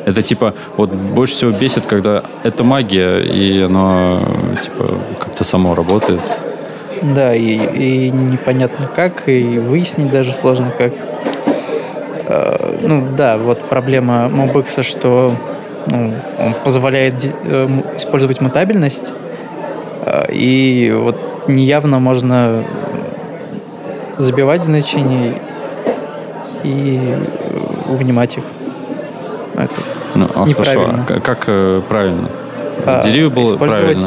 это типа, вот больше всего бесит, когда это магия, и оно типа как-то само работает. Да, и, и непонятно как, и выяснить даже сложно как. Э, ну да, вот проблема MobX, что ну, он позволяет э, использовать мутабельность, э, и вот неявно можно забивать значения и внимать их. Это ну, а неправильно. Хорошо. А как э, правильно? А, Deliverable правильно.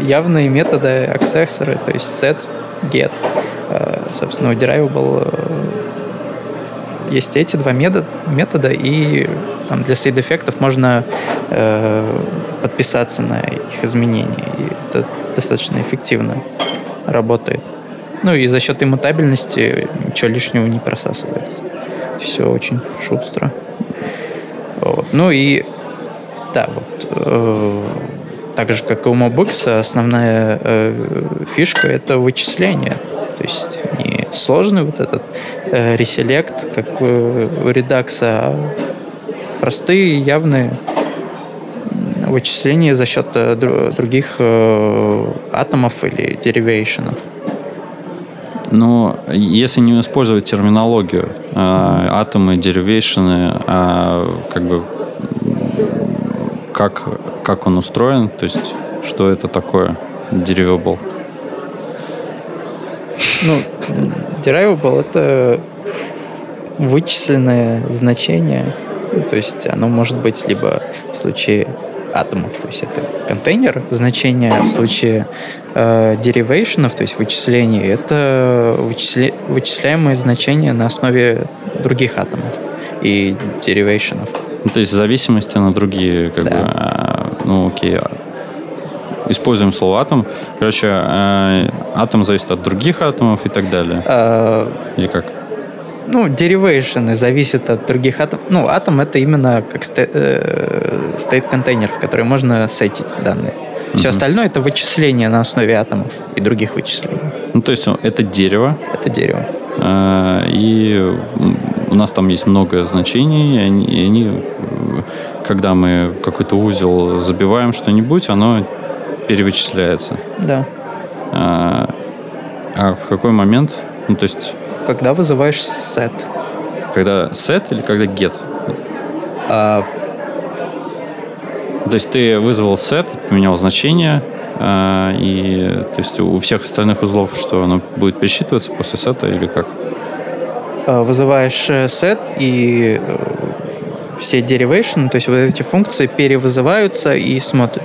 явные методы аксессоры, то есть set, get. Собственно, у Derivable есть эти два метод, метода, и там, для сейд-эффектов можно э, подписаться на их изменения. И это достаточно эффективно работает. Ну и за счет иммутабельности ничего лишнего не просасывается. Все очень шустро. Вот. Ну и да, вот э, так же, как и у Mobix, основная э, фишка — это вычисление. То есть не сложный вот этот э, реселект, как у редакса, а простые, явные вычисления за счет э, других э, атомов или деривейшенов. Но если не использовать терминологию, э, атомы, деривейшены, э, как бы как, как он устроен, то есть что это такое derivable? Ну, derivable — это вычисленное значение. То есть оно может быть либо в случае атомов, то есть это контейнер, значение в случае э, деривейшенов, то есть вычислений, это вычисле, вычисляемое значение на основе других атомов и деривейшенов. Ну, то есть в зависимости на другие, как да. бы, а, ну окей, используем слово атом. Короче, э, атом зависит от других атомов и так далее. А... Или как? Ну, деривейшены зависят от других атомов. Ну, атом это именно как стоит контейнер, в который можно сетить данные. Все mm остальное это вычисление на основе атомов и других вычислений. Ну, то есть это дерево. Это дерево. Э, и у нас там есть много значений, и они, и они когда мы в какой-то узел забиваем что-нибудь, оно перевычисляется. Да. А, а в какой момент? Ну, то есть... Когда вызываешь set. Когда set или когда get? А... То есть ты вызвал set, поменял значение, а, и то есть у всех остальных узлов, что оно будет пересчитываться после сета или как? А, вызываешь э, set, и э, все derivation, то есть вот эти функции перевызываются и смотрят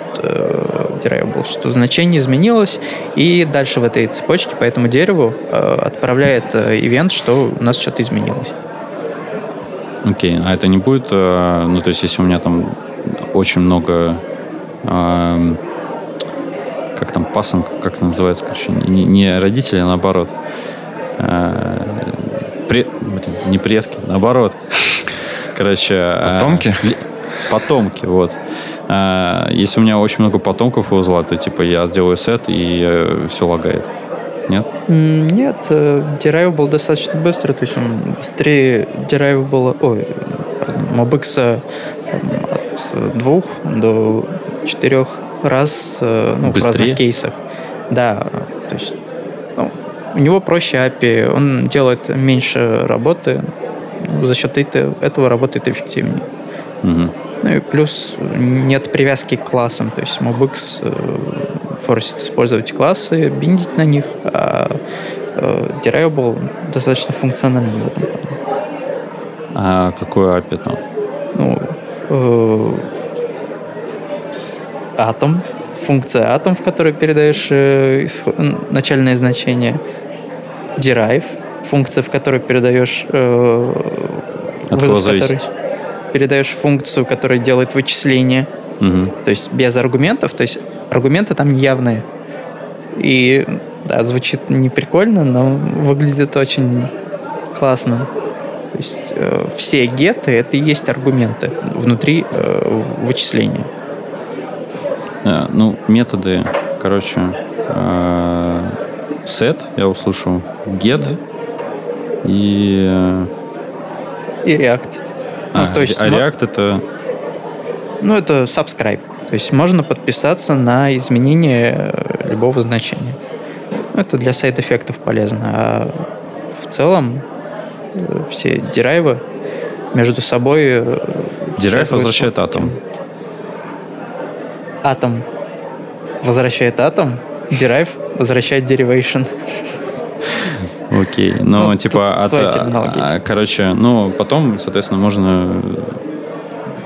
э, derivable, что значение изменилось, и дальше в этой цепочке по этому дереву э, отправляет э, ивент, что у нас что-то изменилось. Окей, okay. а это не будет, э, ну то есть если у меня там очень много э, как там пасынков, как это называется, короче, не, не родители, а наоборот. Э, пре, не предки, наоборот. Короче... Э, потомки? Э, потомки, вот. А, если у меня очень много потомков у узла, то типа я сделаю сет и э, все лагает. Нет? Нет, Derivable был достаточно быстро, то есть он быстрее Derivable, ой, MobX там, от двух до четырех раз ну, в разных кейсах. Да, то есть ну, у него проще API, он делает меньше работы, за счет этого работает эффективнее. Угу. Ну и плюс нет привязки к классам, то есть MobX э, форсит использовать классы, биндить на них, а э, Derivable достаточно функциональный в этом плане. А какой API там? Ну, э, атом, функция атом, в которой передаешь э, исход, начальное значение, derive, функция, в которой передаешь э, вызов, который передаешь функцию, которая делает вычисление, угу. то есть без аргументов, то есть аргументы там явные. И да, звучит не прикольно, но выглядит очень классно. То есть э, все геты это и есть аргументы внутри э, вычисления. Да, ну, методы, короче, э, set, я услышу, get и... Э, и React. А, ну, то есть, а React это... Ну, это subscribe. То есть можно подписаться на изменение э, любого значения. Ну, это для сайт-эффектов полезно. А в целом э, все дерайвы между собой... э, связывают возвращает атом. Атом возвращает атом, Derive возвращает Derivation. Окей, но Ну, типа, тут от, а, короче, ну, потом, соответственно, можно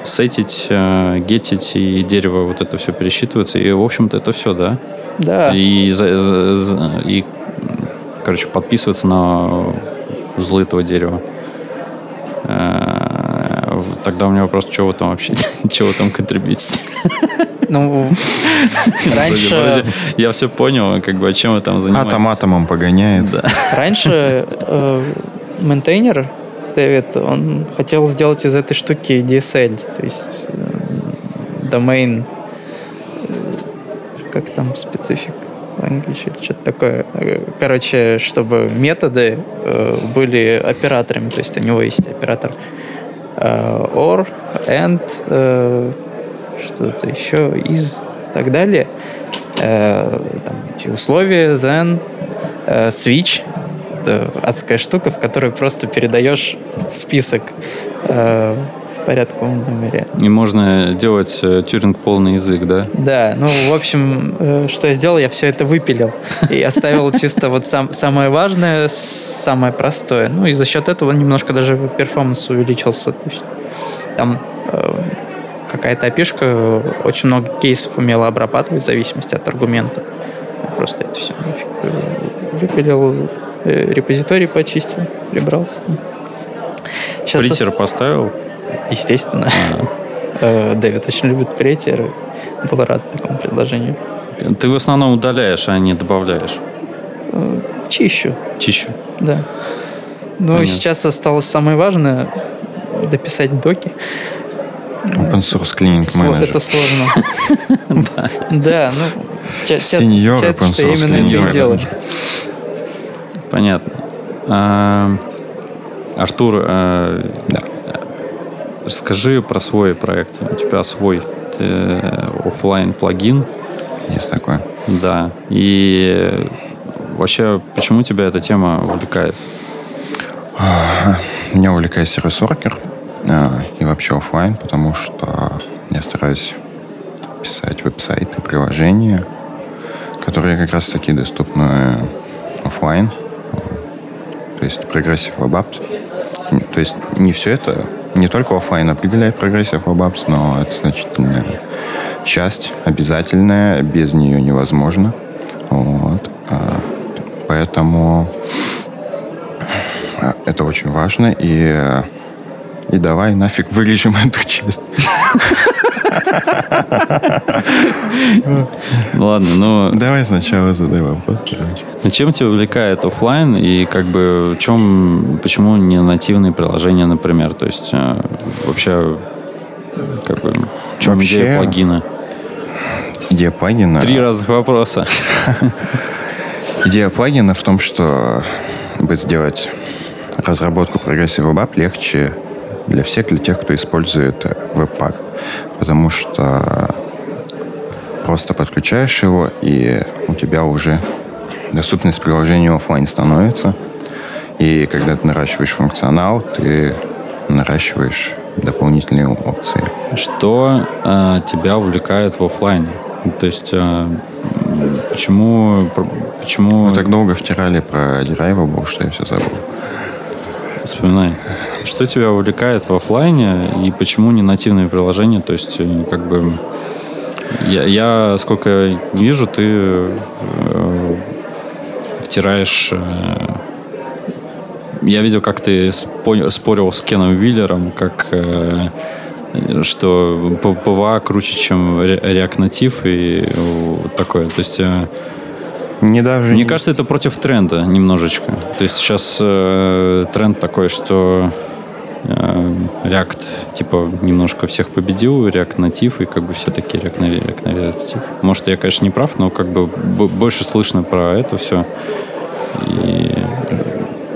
сетить, э, гетить, и дерево вот это все пересчитывается, и, в общем-то, это все, да? Да, И, за- за- за- и, короче, подписываться на узлы этого дерева. Э, Тогда у меня вопрос, что вы там вообще, чего вы там контрибьютите? ну, раньше, я все понял, как бы, а чем вы там занимаетесь? Атом атомом погоняет. Да. раньше э, мейнтейнер Дэвид, он хотел сделать из этой штуки DSL, то есть э, domain, э, как там, специфик language или что-то такое. Э, Короче, чтобы методы э, были операторами, то есть у него есть оператор э, or, and, э, что-то еще, is и так далее. Э, там эти условия, then, э, switch. Это адская штука, в которой просто передаешь список э, порядковом номере. И можно делать э, тюринг полный язык, да? Да, ну, в общем, э, что я сделал, я все это выпилил и оставил чисто вот сам, самое важное, самое простое. Ну, и за счет этого немножко даже перформанс увеличился. То есть там э, какая-то опишка очень много кейсов умела обрабатывать в зависимости от аргумента. Я просто это все нафиг выпилил, репозиторий почистил, прибрался. Щас Притер поставил. Естественно. А, Э, Дэвид очень любит претеры. Был рад такому предложению. Ты в основном удаляешь, а не добавляешь. Э, Чищу, Чищу. да. Понятно. сейчас осталось самое важное дописать доки. Open source cleaning manager. это сложно. Да, ну, ча- часто open что именно это и делаешь. Понятно. А, Артур, Да. Расскажи про свой проект. У тебя свой офлайн плагин, Есть такое. да. И вообще, почему тебя эта тема увлекает? Меня увлекает сервис-оркер э, и вообще оффлайн, потому что я стараюсь писать веб-сайты, приложения, которые как раз таки доступны оффлайн. То есть progressive. Н- То есть не все это, не только оффлайн определяет progressive apps, но это значительная часть, обязательная, без нее невозможно. Вот. А, Поэтому а, это очень важно, и, и давай нафиг вырежем эту часть. Ладно, ну Давай сначала задай вопрос, короче. Ну, Чем тебя увлекает оффлайн и как бы в чем, почему не нативные приложения, например? То есть э, вообще как бы в чем Вообще- идея плагина? Идея плагина... Три разных вопроса. Идея плагина в том, что бы сделать разработку Web App легче для всех, для тех, кто использует Webpack. Потому что просто подключаешь его, и у тебя уже доступность приложения офлайн становится. И когда ты наращиваешь функционал, ты наращиваешь дополнительные опции. Что э, тебя увлекает в оффлайне? То есть э, почему, почему Мы так долго втирали про Derivable, что я все забыл. Вспоминай? Что тебя увлекает в оффлайне и почему не нативные приложения? То есть э, как бы я, я сколько вижу, ты э, втираешь. э, я видел, как ты спо- спорил с Кеном Виллером, как э, что PWA круче, чем React Native и такое. То есть э, Не даже мне не- кажется, это против тренда немножечко. То есть сейчас э, тренд такой, что э, React типа немножко всех победил, React Native, и как бы все такие React, на- React на Native. Может, я, конечно, не прав, но как бы больше слышно про это все. И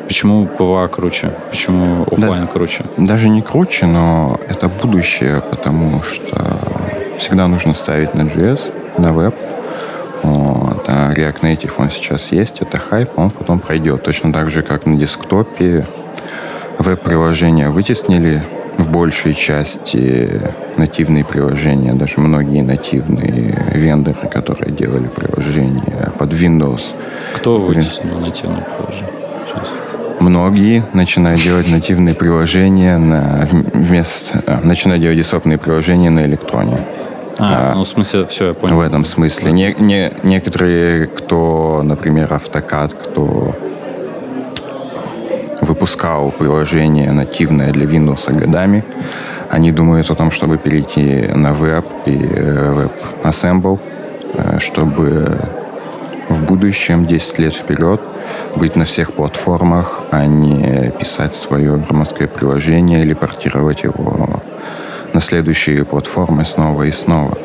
почему PWA круче? Почему офлайн круче? Даже не круче, но это будущее, потому что всегда нужно ставить на JS, на веб. А React Native он сейчас есть, это хайп, он потом пройдет. Точно так же, как на десктопе веб-приложения вытеснили в большей части нативные приложения, даже многие нативные вендоры, которые делали приложения под Windows. Кто вытеснил нативные приложения сейчас? Многие начинают делать нативные приложения на вместо, а, начинают делать десктопные приложения на электроне. А, а, ну в смысле, все, я понял. В этом смысле. Не, не, некоторые, кто, например, автокад, кто выпускал приложение нативное для Windows годами, они думают о том, чтобы перейти на веб и э, WebAssemble, э, чтобы в будущем, 10 лет вперед, быть на всех платформах, а не писать свое громоздкое приложение или портировать его на следующие платформы снова и снова.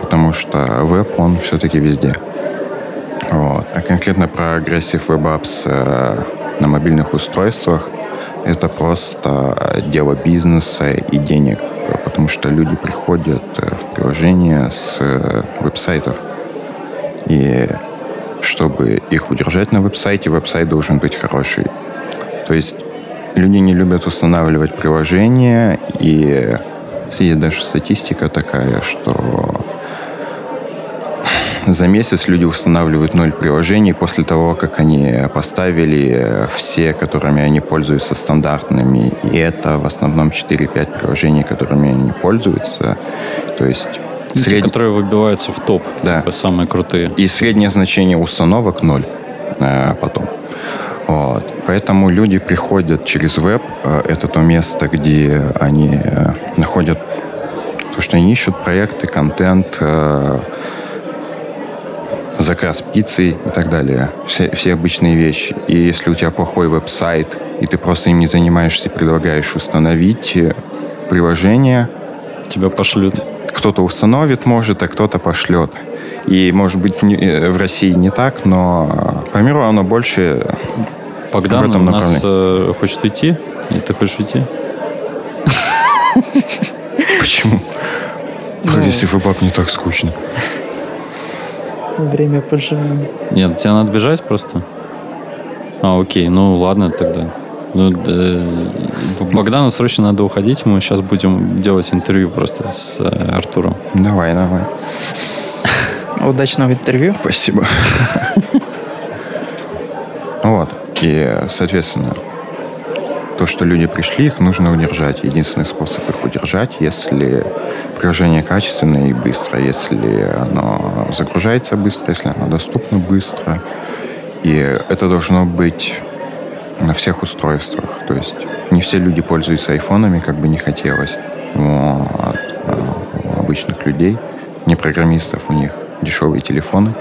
Потому что веб, он все-таки везде. Вот. А конкретно про Aggressive Web Apps э, на мобильных устройствах это просто дело бизнеса и денег, потому что люди приходят э, в приложение с э, веб-сайтов. И чтобы их удержать на веб-сайте, веб-сайт должен быть хороший. То есть люди не любят устанавливать приложения, и есть даже статистика такая, что за месяц люди устанавливают ноль приложений после того, как они поставили все, которыми они пользуются стандартными. И это в основном 4-5 приложений, которыми они пользуются. То есть Сред... Те, которые выбиваются в топ, да. типа самые крутые. И среднее значение установок ноль а, потом. Вот. Поэтому люди приходят через веб. Э, это то место, где они э, находят то, что они ищут проекты, контент, заказ пиццы и так далее. Все, все обычные вещи. И если у тебя плохой веб-сайт, и ты просто им не занимаешься, предлагаешь установить приложение... Тебя пошлют. Кто-то установит, может, а кто-то пошлет. И, может быть, э, в России не так, но по миру оно больше Богдан в этом у нас э, хочет уйти, и ты хочешь уйти? Почему? Прогрессив и баб не так скучно время поживем. Нет, тебе надо бежать просто? А, окей, ну ладно тогда. Ну, да, Богдану срочно надо уходить, мы сейчас будем делать интервью просто с э, Артуром. Давай, давай. Удачного интервью. Спасибо. Вот. И, соответственно, то, что люди пришли, их нужно удержать. Единственный способ их удержать, если приложение качественное и быстро, если оно загружается быстро, если оно доступно быстро. И это должно быть на всех устройствах. То есть не все люди пользуются айфонами, как бы не хотелось. Вот. А у обычных людей, не программистов, у них дешевые телефоны.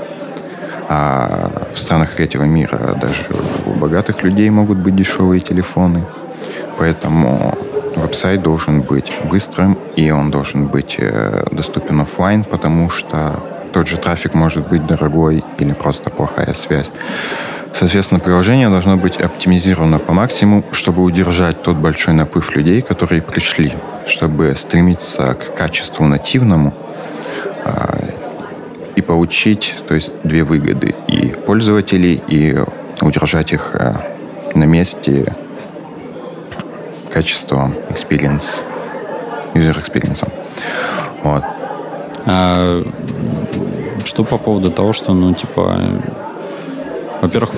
А в странах третьего мира даже у богатых людей могут быть дешевые телефоны. Поэтому веб-сайт должен быть быстрым, и он должен быть э, доступен офлайн, потому что тот же трафик может быть дорогой или просто плохая связь. Соответственно, приложение должно быть оптимизировано по максимуму, чтобы удержать тот большой наплыв людей, которые пришли, чтобы стремиться к качеству нативному э, и получить, то есть две выгоды и пользователей, и удержать их э, на месте качеством experience, user experience. Вот. А что по поводу того, что, ну, типа, во-первых,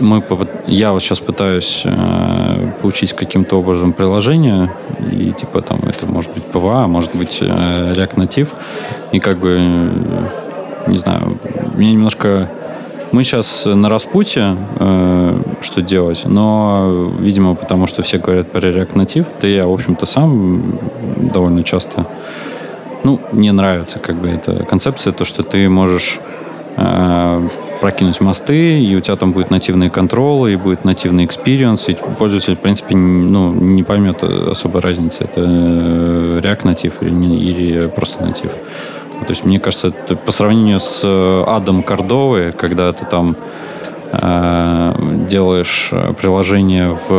мы, я вот сейчас пытаюсь э, получить каким-то образом приложение, и типа там это может быть PWA, может быть э, React Native, и как бы, э, не знаю, мне немножко мы сейчас на распуте, э, что делать, но, видимо, потому что все говорят про React Native, да я, в общем-то, сам довольно часто, ну, мне нравится как бы эта концепция, то, что ты можешь э, прокинуть мосты, и у тебя там будет нативные контролы, и будет нативный experience, и пользователь, в принципе, ну, не поймет особой разницы, это э, React Native или, или просто натив. То есть, мне кажется, по сравнению с э, адом Кордовы, когда ты там э, делаешь э, приложение в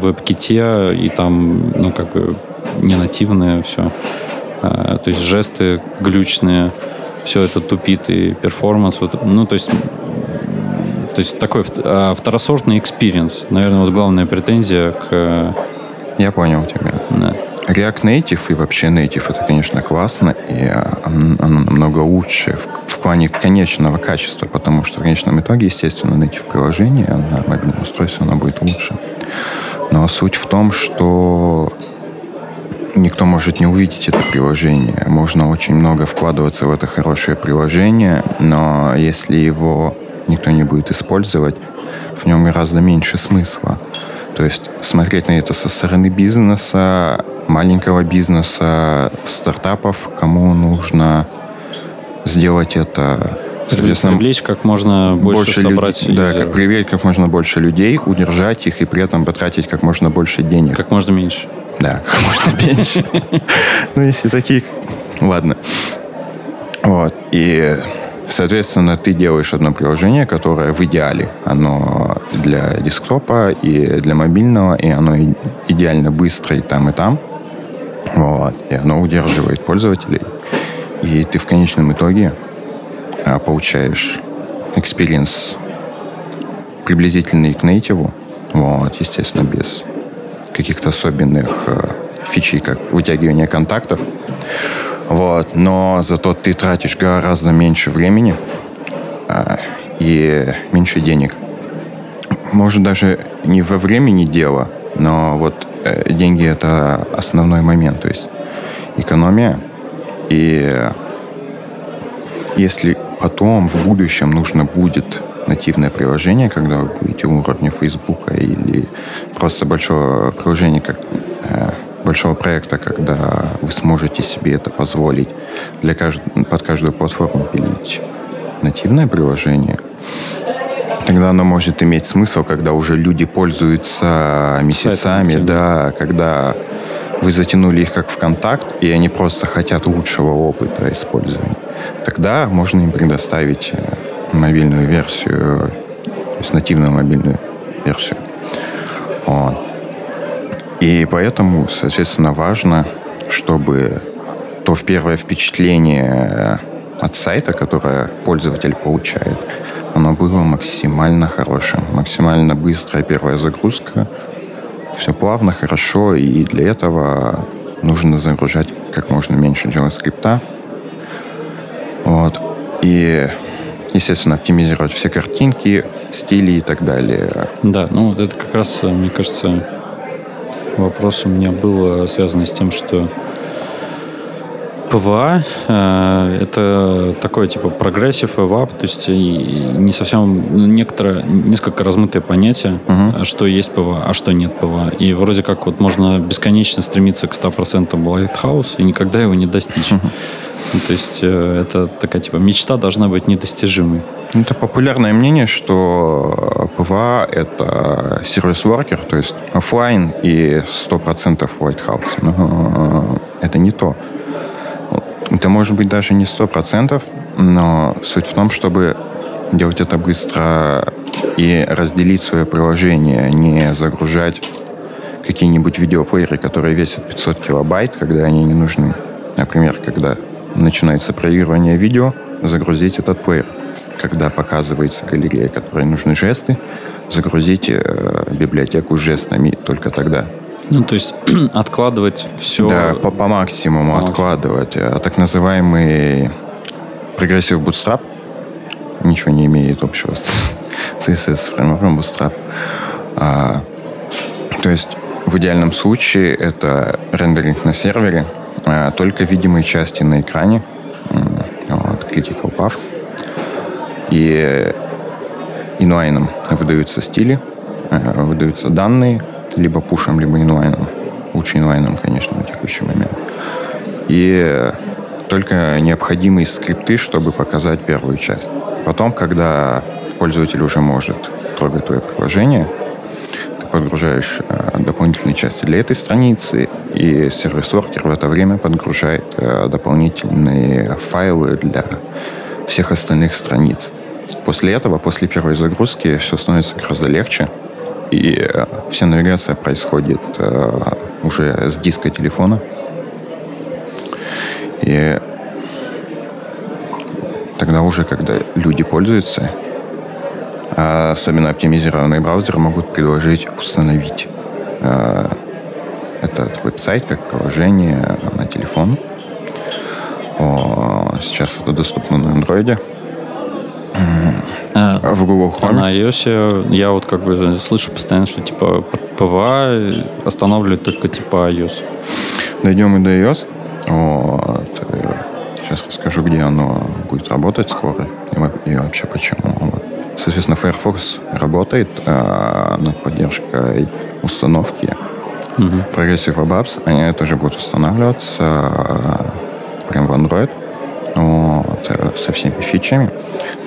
WebKit, и там, ну, как бы не нативное все. Э, то есть жесты глючные, все это тупит, и performance. Вот, ну, то есть то есть такой э, второсортный experience. Наверное, вот главная претензия к Я понял тебя. Да. React Native и вообще native это, конечно, классно, и оно намного лучше в, в плане конечного качества, потому что в конечном итоге, естественно, native приложение на мобильном устройстве оно будет лучше. Но суть в том, что никто может не увидеть это приложение. Можно очень много вкладываться в это хорошее приложение, но если его никто не будет использовать, в нем гораздо меньше смысла. То есть смотреть на это со стороны бизнеса, маленького бизнеса, стартапов, кому нужно сделать это Соответственно, привлечь как можно больше, больше собрать людей, Да, как привлечь как можно больше людей, удержать их и при этом потратить как можно больше денег. Как можно меньше. Да, как можно меньше. Ну, если такие... Ладно. Вот. И, соответственно, ты делаешь одно приложение, которое в идеале, оно для десктопа и для мобильного, и оно идеально быстро и там, и там. Вот. И оно удерживает пользователей. И ты в конечном итоге а, получаешь experience приблизительный к нейтиву. Вот, естественно, без каких-то особенных э, фичей, как вытягивание контактов. Вот. Но зато ты тратишь гораздо меньше времени э, и меньше денег. Может, даже не во времени дело, но вот э, деньги — это основной момент. То есть экономия. И если потом в будущем нужно будет нативное приложение, когда вы будете уровне Фейсбука или просто большого приложения, как э, большого проекта, когда вы сможете себе это позволить для кажд... под каждую платформу пилить нативное приложение, тогда оно может иметь смысл, когда уже люди пользуются месяцами, да, когда вы затянули их как в контакт, и они просто хотят лучшего опыта использования. Тогда можно им предоставить э, мобильную версию, то есть нативную мобильную версию. Вот. И поэтому, соответственно, важно, чтобы то первое впечатление от сайта, которое пользователь получает, оно было максимально хорошим, максимально быстрая первая загрузка, все плавно, хорошо, и для этого нужно загружать как можно меньше JavaScript. Вот. И естественно, оптимизировать все картинки, стили и так далее. Да, ну это как раз, мне кажется, вопрос у меня был связан с тем, что PWA э, это такое типа progressive web, то есть не совсем некоторое, несколько размытое понятие, uh-huh. что есть PWA, а что нет PWA. И вроде как вот можно бесконечно стремиться к 100% Lighthouse и никогда его не достичь. Uh-huh. Ну, то есть э, это такая типа мечта должна быть недостижимой. Это популярное мнение, что PWA — это service worker, то есть офлайн и 100% Lighthouse. Но это не то. Это может быть даже не сто процентов, но суть в том, чтобы делать это быстро и разделить свое приложение, не загружать какие-нибудь видеоплееры, которые весят 500 килобайт, когда они не нужны. Например, когда начинается проигрывание видео, загрузить этот плеер. Когда показывается галерея, которой нужны жесты, загрузите э, библиотеку с жестами только тогда. Ну, то есть откладывать все... Да, по, по максимуму по откладывать. А так называемый progressive bootstrap ничего не имеет общего с CSS фреймворком Bootstrap. А, то есть в идеальном случае это рендеринг на сервере, а, только видимые части на экране, вот, critical path, и инлайном выдаются стили, а, выдаются данные, либо пушем, либо инлайном. Лучше инлайном, конечно, на текущий момент. И только необходимые скрипты, чтобы показать первую часть. Потом, когда пользователь уже может трогать твое приложение, ты подгружаешь э, дополнительные части для этой страницы, и сервис-воркер в это время подгружает э, дополнительные файлы для всех остальных страниц. После этого, после первой загрузки, все становится гораздо легче, и э, вся навигация происходит э, уже с диска телефона. И тогда уже, когда люди пользуются, особенно оптимизированные браузеры могут предложить установить э, этот веб-сайт как приложение на телефон. Сейчас это доступно на андроиде. А, В Google а Chrome. на iOS я вот как бы слышу постоянно, что типа PWA останавливает только типа iOS. Дойдем и до iOS. Вот. Сейчас расскажу, где оно будет работать скоро и во- и вообще почему. Вот. Соответственно, Firefox работает э, над поддержкой установки Мгм. Progressive Web Apps. Они тоже будут устанавливаться э, прям в Android вот, э, со всеми фичами.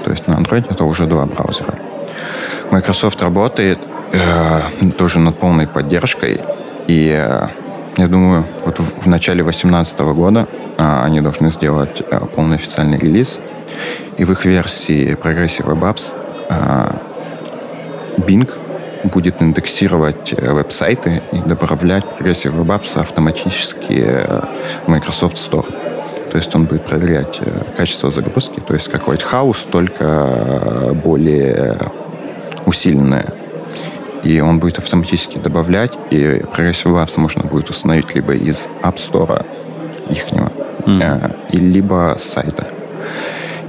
То есть на Android это уже два браузера. Microsoft работает э, тоже над полной поддержкой. И э, я думаю, вот в, в начале 2018 года э, они должны сделать э, полный официальный релиз. И в их версии Progressive Web Apps э, Bing будет индексировать э, веб-сайты и добавлять Progressive Web Apps автоматически э, в Microsoft Store. То есть он будет проверять э, качество загрузки, то есть как White House, только э, более усиленное. И он будет автоматически добавлять, и Progressive Apps можно будет установить либо из App Store ихнего, э, и либо с сайта.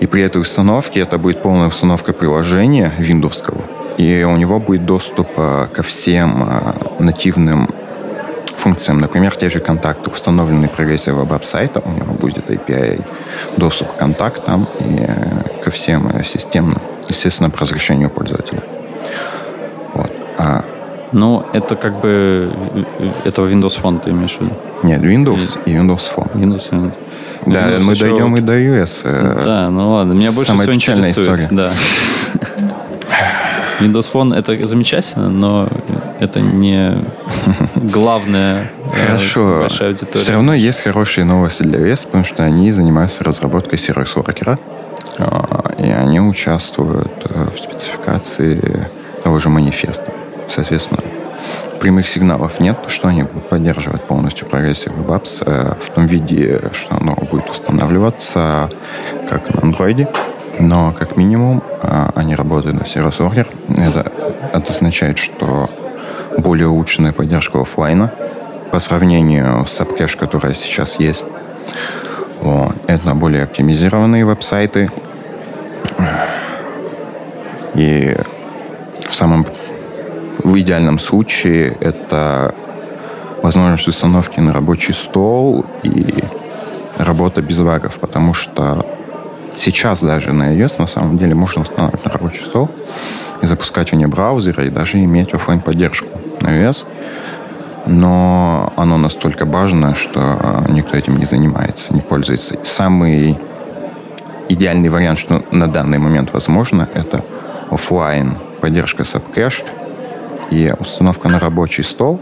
И при этой установке это будет полная установка приложения виндовского. И у него будет доступ ко всем нативным функциям. Например, те же контакты, установленные Progressive Web App сайта, у него будет API доступ к контактам и э, ко всем э, системным, естественно, по разрешению пользователя. Вот. А, Ну, это как бы это Windows Phone ты имеешь в виду? нет, Windows и Windows Phone. Windows Phone. Да, Windows мы еще- дойдем и до iOS. э, Да, ну ладно, меня больше самая всего печальная интересует. история. Да. Windows Phone это замечательно, но это не главная э, Хорошо. большая аудитория. Все равно есть хорошие новости для VS, потому что они занимаются разработкой сервис воркера и они участвуют э, в спецификации того же манифеста. Соответственно, прямых сигналов нет, что они будут поддерживать полностью Progressive Web Apps э, в том виде, что оно будет устанавливаться как на андроиде, но как минимум э, они работают на сервис Worker. Это, это означает, что более улучшенная поддержка офлайна по сравнению с AppCache, которая сейчас есть. Вот. Это более оптимизированные веб-сайты. И в самом в идеальном случае это возможность установки на рабочий стол и работа без багов, потому что сейчас даже на iOS на самом деле можно устанавливать на рабочий стол и запускать вне браузера и даже иметь офлайн поддержку на iOS. Но оно настолько важно, что никто этим не занимается, не пользуется. Самый идеальный вариант, что на данный момент возможно, это офлайн поддержка SubCache и установка на рабочий стол,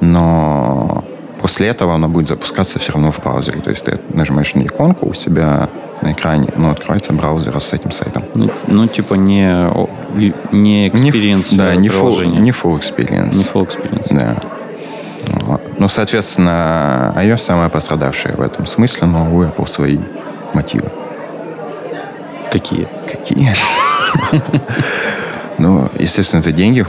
но после этого она будет запускаться все равно в браузере. То есть ты нажимаешь на иконку у себя на экране, но откроется браузер с этим сайтом. Ну, ну, типа не, не experience Не, да, не full, не full experience. Не full experience. Да. Вот. Ну, соответственно, iOS самая пострадавшая в этом смысле, но у Apple свои мотивы. Какие? Какие? Ну, естественно, это деньги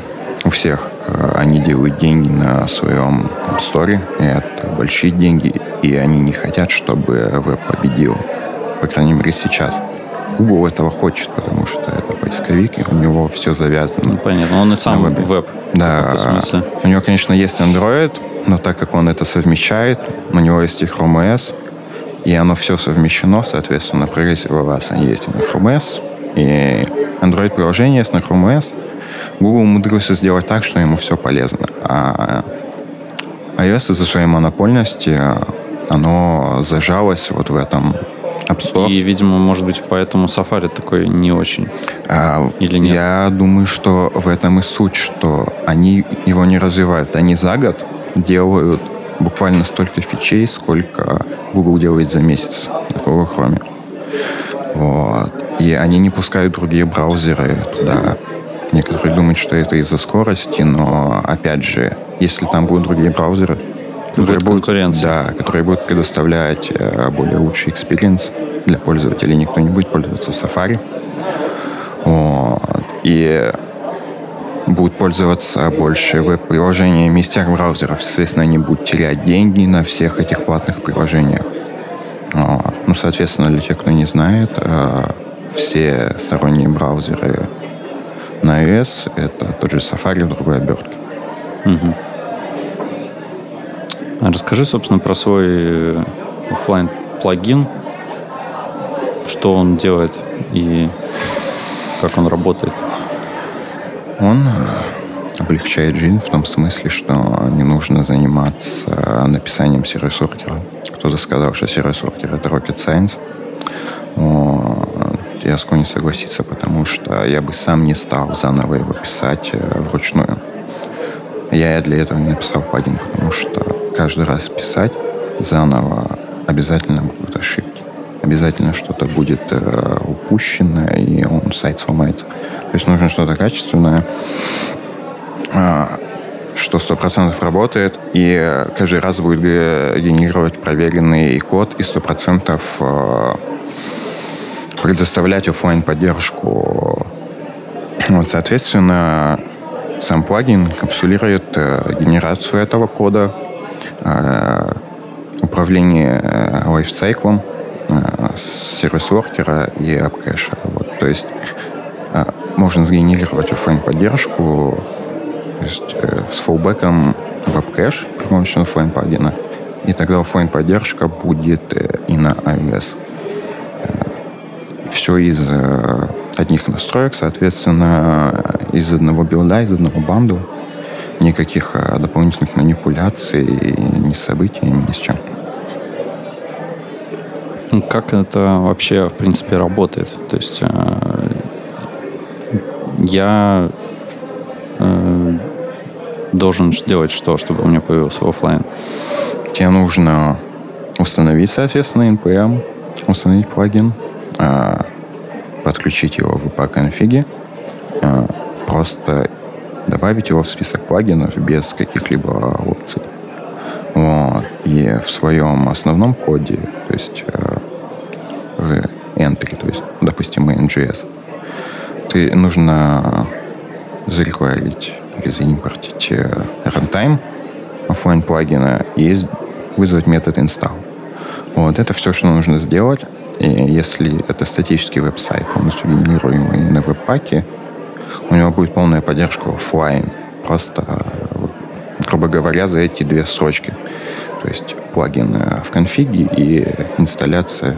у всех. Э, Они делают деньги на своем App Store. И это большие деньги. И они не хотят, чтобы веб победил. По крайней мере, сейчас. Google этого хочет, потому что это поисковик, и у него все Ну, завязано. понятно. Он и сам На вебе. веб. Да, смысле. у него, конечно, есть Android, но так как он это совмещает, у него есть и Chrome OS, и оно все совмещено, соответственно, Web Apps они есть на Chrome OS, и Android-приложение есть на Chrome OS. Google умудрился сделать так, что ему все полезно. А iOS из-за своей монопольности, оно зажалось вот в этом Store. И, видимо, может быть, поэтому Safari такой не очень. А, Или нет? Я думаю, что в этом и суть, что они его не развивают. Они за год делают буквально столько фичей, сколько Google делает за месяц Google Chrome. Вот. И они не пускают другие браузеры туда. Некоторые думают, что это из-за скорости, но, опять же, если там будут другие браузеры, которые Будет будут, конкуренция. да, которые будут предоставлять э, более лучший experience для пользователей, никто не будет пользоваться Safari. Вот. И будут пользоваться больше веб-приложениями из тех браузеров. Соответственно, они будут терять деньги на всех этих платных приложениях. А, ну, соответственно, для тех, кто не знает, а, все сторонние браузеры на iOS — это тот же Safari в другой обертке. Угу. Расскажи, собственно, про свой э, офлайн плагин, что он делает и как он работает. Он э, облегчает жизнь в том смысле, что не нужно заниматься написанием сервис-ордера. Кто-то сказал, что сервис-ордер — это rocket science. Но я склонен согласиться, потому что я бы сам не стал заново его писать э, вручную. Я для этого не написал плагин, потому что каждый раз писать заново обязательно будут ошибки. Обязательно что-то будет э, упущено, и он сайт сломается. То есть нужно что-то качественное, э, что сто процентов работает, и каждый раз будет генерировать проверенный код, и сто процентов э, предоставлять офлайн поддержку. Вот, соответственно, сам плагин капсулирует э, генерацию этого кода, управление э, лайфсайклом э, сервис-воркера и апкэша. Вот, то есть э, можно сгенерировать офлайн поддержку то есть, э, с фоллбеком в апкэш при помощи офлайн плагина. И тогда офлайн поддержка будет э, и на iOS все из э, одних настроек, соответственно, из одного билда, из одного банду. Никаких э, дополнительных манипуляций ни с событиями, ни с чем. Ну, как это вообще, в принципе, работает? То есть э, я э, должен делать что, чтобы у меня появился офлайн? Тебе нужно установить, соответственно, NPM, установить плагин, подключить его в IP-конфиге, просто добавить его в список плагинов без каких-либо опций. Вот. И в своем основном коде, то есть э, в entry, то есть, допустим, NGS, ты нужно зарекварить или заимпортить э, runtime офлайн плагина и вызвать метод install. Вот это все, что нужно сделать. И если это статический веб-сайт, полностью генерируемый на веб-паке, у него будет полная поддержка офлайн. Просто, грубо говоря, за эти две строчки. То есть плагин в конфиге и инсталляция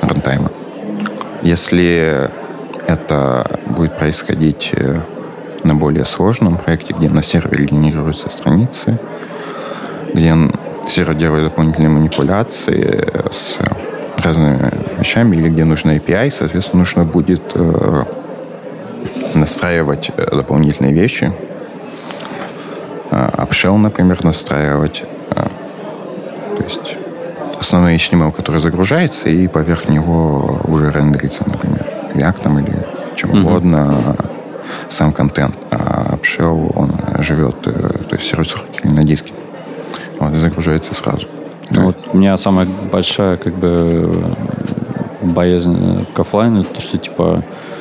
рантайма. Если это будет происходить э, на более сложном проекте, где на сервере генерируются страницы, где сервер делает дополнительные манипуляции с разными вещами, или где нужно API, соответственно, нужно будет э, настраивать э, дополнительные вещи. Э, Upshell, например, настраивать. Э, то есть основной HTML, который загружается, и поверх него уже рендерится, например, React или чем mm-hmm. угодно сам контент. А Upshell, он живет, э, то есть сервис на диске. Вот, и загружается сразу. Ну, вот у меня самая большая как бы боязнь к офлайну, то что типа э,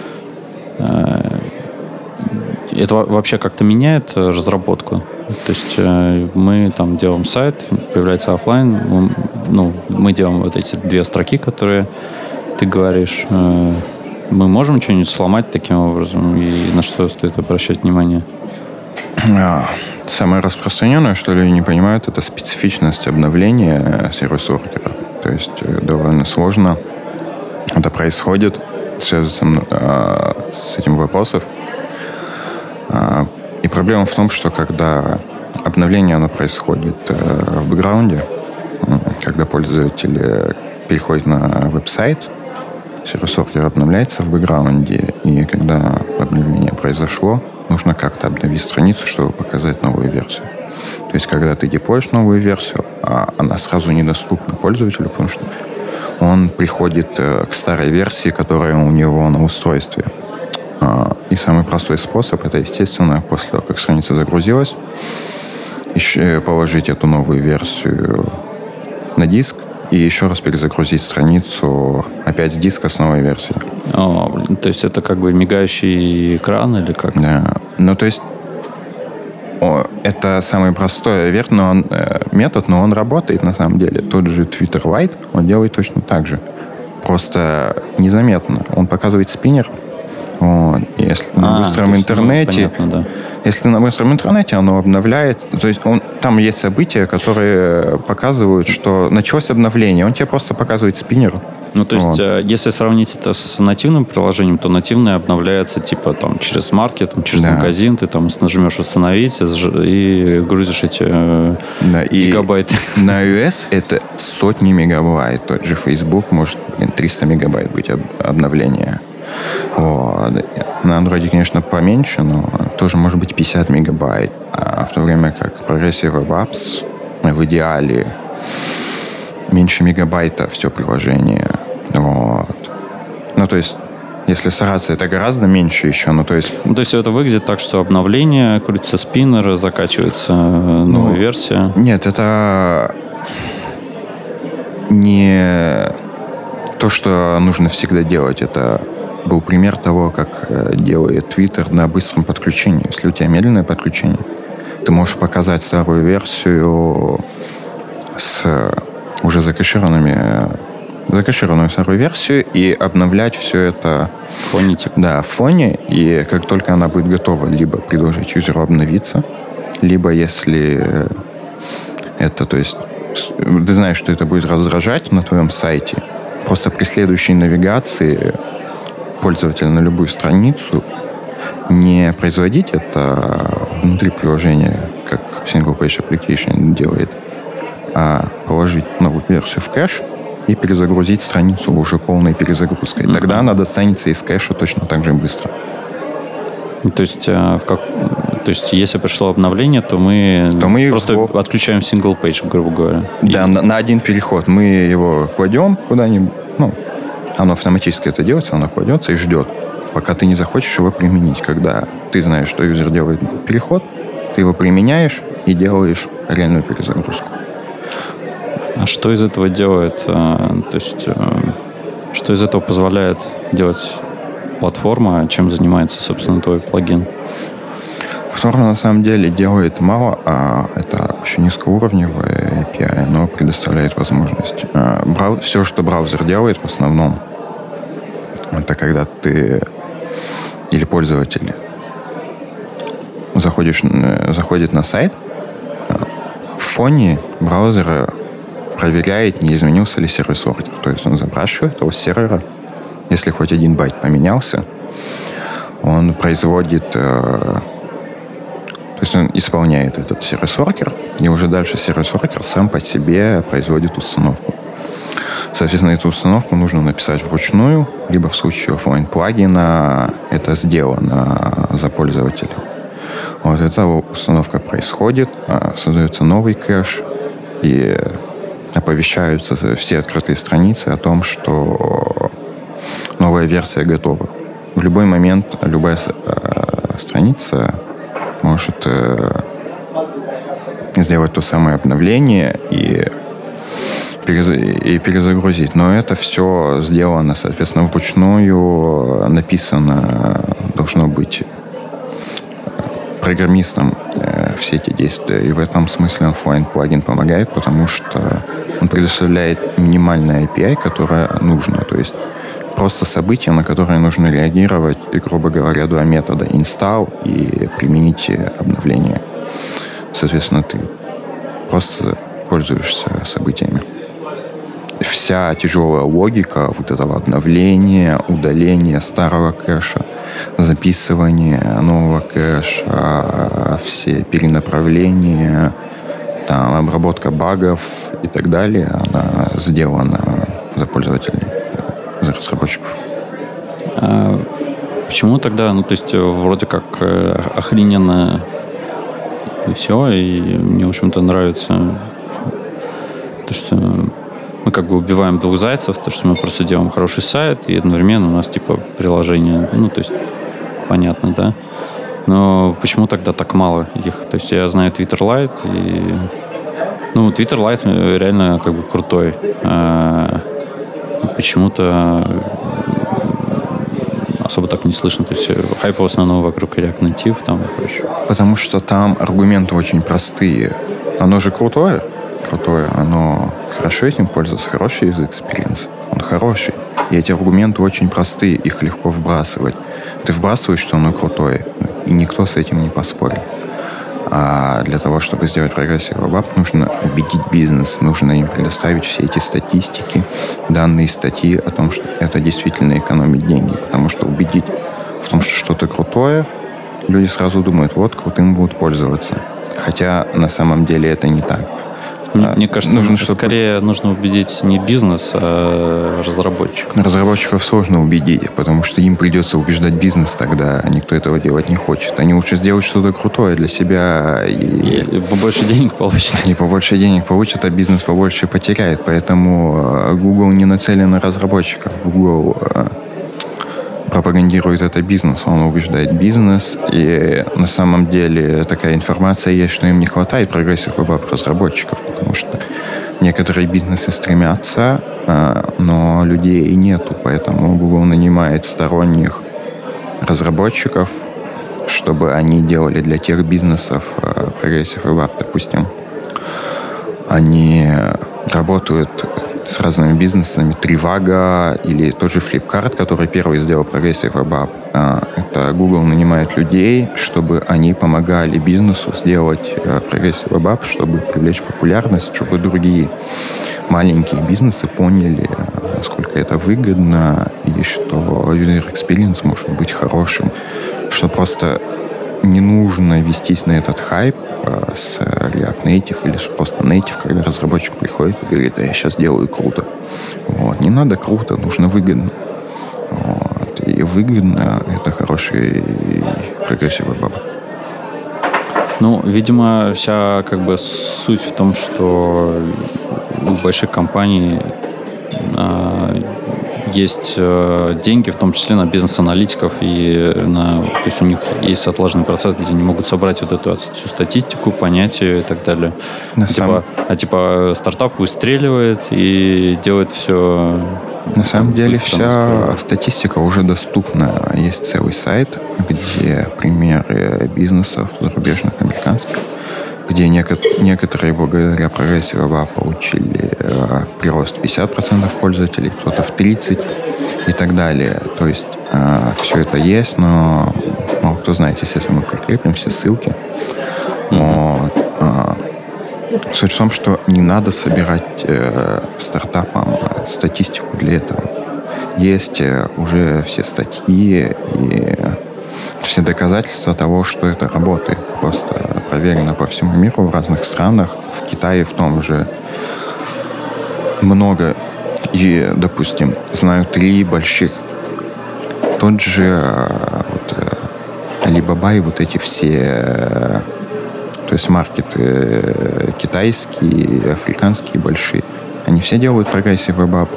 это вообще как-то меняет разработку. То есть э, мы там делаем сайт, появляется офлайн, ну, мы делаем вот эти две строки, которые ты говоришь. Э, мы можем что-нибудь сломать таким образом, и на что стоит обращать внимание? А, Самое распространенное, что люди не понимают, это специфичность обновления сервис-ордера. То есть э, довольно сложно это происходит, связано э, с этим вопросов. Э, и проблема в том, что когда обновление оно происходит э, в бэкграунде, когда пользователь переходит на веб-сайт, сервис-ордер обновляется в бэкграунде, и когда обновление произошло, нужно как-то обновить страницу, чтобы показать новую версию. То есть, когда ты деплоишь новую версию, а она сразу недоступна пользователю, потому что он приходит э, к старой версии, которая у него на устройстве. А, и самый простой способ это, естественно, после того, как страница загрузилась, еще положить эту новую версию на диск и еще раз перезагрузить страницу опять с диска с новой версией. О, блин, то есть это как бы мигающий экран или как? Да. Ну, то есть это самый простой верт, но он, э, метод, но он работает на самом деле. Тот же Twitter Lite, он делает точно так же. Просто незаметно. Он показывает спиннер, вот. Если на А, быстром есть, ну, интернете, понятно, да. если на быстром интернете оно обновляет, то есть он, там есть события, которые показывают, что началось обновление. Он тебе просто показывает спиннер. Ну, то есть, Вот. э, если сравнить это с нативным приложением, то нативное обновляется типа там через маркет, там, через Да. магазин, ты там нажмешь установить и и грузишь эти э, Да, и гигабайты. на iOS это сотни мегабайт. Тот же Facebook может блин, 300 мегабайт быть об- обновление. Вот. На Android, конечно, поменьше, но тоже может быть 50 мегабайт. А в то время как Progressive Web Apps в идеале меньше мегабайта все приложение. Вот. Ну, то есть, если стараться, это гораздо меньше еще. Ну, то есть, Ну, то есть это выглядит так, что обновление, крутится спиннер, закачивается э, новая Ну, версия. Нет, это не то, что нужно всегда делать. Это был пример того, как э, делает Twitter на быстром подключении. Если у тебя медленное подключение, ты можешь показать старую версию с уже закэшированными э, закэшированную старую версию и обновлять все это Фоне типа. да, в фоне, и как только она будет готова, либо предложить юзеру обновиться, либо если э, это, то есть, с- ты знаешь, что это будет раздражать на твоем сайте, просто при следующей навигации пользователя на любую страницу не производить это внутри приложения, как Single Page Application делает, а положить новую версию в кэш и перезагрузить страницу уже полной перезагрузкой. Мгм. Тогда она достанется из кэша точно так же быстро. Ну, То есть, э, в как... то есть, если пришло обновление, то мы, То мы просто его- отключаем single page, грубо говоря. И- Да, на, на один переход мы его кладем куда-нибудь, ну, оно автоматически это делается, оно кладется и ждет, пока ты не захочешь его применить. Когда ты знаешь, что юзер делает переход, ты его применяешь и делаешь реальную перезагрузку. А что из этого делает? э, То есть, э, что из этого позволяет делать платформа, чем занимается, собственно, твой плагин? Платформа на самом деле делает мало, а это очень низкоуровневое API, но предоставляет возможность. Брау- Все, что браузер делает в основном, это когда ты или пользователь заходишь, заходит на сайт, в фоне браузера проверяет, не изменился ли сервис ордер. То есть он запрашивает его с сервера, если хоть один байт поменялся, он производит, э, то есть он исполняет этот сервис-оркер, и уже дальше сервис-оркер сам по себе производит установку. Соответственно, эту установку нужно написать вручную, либо в случае офлайн плагина это сделано за пользователя. Вот эта установка происходит, а, создается новый кэш, и оповещаются все открытые страницы о том, что новая версия готова. В любой момент любая э, страница может э, сделать то самое обновление и, и перезагрузить. Но это все сделано, соответственно, вручную, написано, должно быть программистом э, все эти действия. И в этом смысле офлайн плагин помогает, потому что он предоставляет минимальное API, которое нужно. То есть просто события, на которые нужно реагировать, и, грубо говоря, два метода install и применить обновление. Соответственно, ты просто пользуешься событиями. Вся тяжелая логика вот этого обновления, удаления старого кэша, записывания нового кэша, все перенаправления, там, обработка багов и так далее, она сделана за пользователей, за разработчиков. А почему тогда, ну, то есть, э, вроде как э, охрененно и все, и мне, в общем-то, нравится то, что мы как бы убиваем двух зайцев, то, что мы просто делаем хороший сайт, и одновременно у нас, типа, приложение, ну, то есть, понятно, да? Но почему тогда так мало их? То есть, я знаю Twitter Lite, и... Ну, Twitter Lite э, реально как бы крутой. А почему-то особо так не слышно. То есть э, хайп в основном вокруг React Native там и прочее. Потому что там аргументы очень простые. Оно же крутое, крутое, оно хорошо этим пользуется, хороший язык experience, он хороший. И эти аргументы очень простые, их легко вбрасывать. Ты вбрасываешь, что оно крутое, и никто с этим не поспорит. А для того, чтобы сделать progressive web нужно убедить бизнес, нужно им предоставить все эти статистики, данные статьи о том, что это действительно экономит деньги. Потому что убедить в том, что что-то крутое, люди сразу думают, вот, крутым будут пользоваться. Хотя на самом деле это не так. Мне, мне кажется, нужно, чтобы... скорее нужно убедить не бизнес, а разработчиков. Разработчиков сложно убедить, потому что им придется убеждать бизнес тогда, а никто этого делать не хочет. Они лучше сделают что-то крутое для себя. И, и побольше денег получат. И побольше денег получат, а бизнес побольше потеряет. Поэтому э, Google не нацелен на разработчиков. Google э, пропагандирует это бизнес, он убеждает бизнес, и на самом деле такая информация есть, что им не хватает progressive web разработчиков, потому что некоторые бизнесы стремятся, а, но людей нету, поэтому Google нанимает сторонних разработчиков, чтобы они делали для тех бизнесов progressive web, допустим. Они работают с разными бизнесами. Trivago или тот же Flipkart, который первый сделал progressive web а, Это Google нанимает людей, чтобы они помогали бизнесу сделать э, progressive web чтобы привлечь популярность, чтобы другие маленькие бизнесы поняли, э, насколько это выгодно и что user experience может быть хорошим, что просто не нужно вестись на этот хайп э, с React Native или просто Native, когда разработчик приходит и говорит, а я сейчас делаю круто. Вот. Не надо круто, нужно выгодно. Вот. И выгодно — это хороший progressive web app. Ну, видимо, вся как бы суть в том, что у больших компаний а, есть э, деньги, в том числе на бизнес-аналитиков, и на, то есть у них есть отлаженный процесс, где они могут собрать вот эту всю статистику, понятия и так далее. На типа, сам... А типа стартап выстреливает и делает все на самом деле вся статистика уже доступна. Есть целый сайт, где примеры бизнесов зарубежных, американских, где некоторые благодаря прогрессии ВА получили э, прирост 50% пользователей, кто-то в 30% и так далее. То есть э, все это есть, но мало кто знает, естественно, мы прикрепим все ссылки. Вот. Э, суть в том, что не надо собирать э, стартапам э, статистику для этого. Есть э, уже все статьи и все доказательства того, что это работает. Просто проверено по всему миру, в разных странах. В Китае в том же много. И, допустим, знаю три больших. Тот же э, вот, э, Alibaba и вот эти все э, то есть маркеты китайские, африканские большие, они все делают progressive web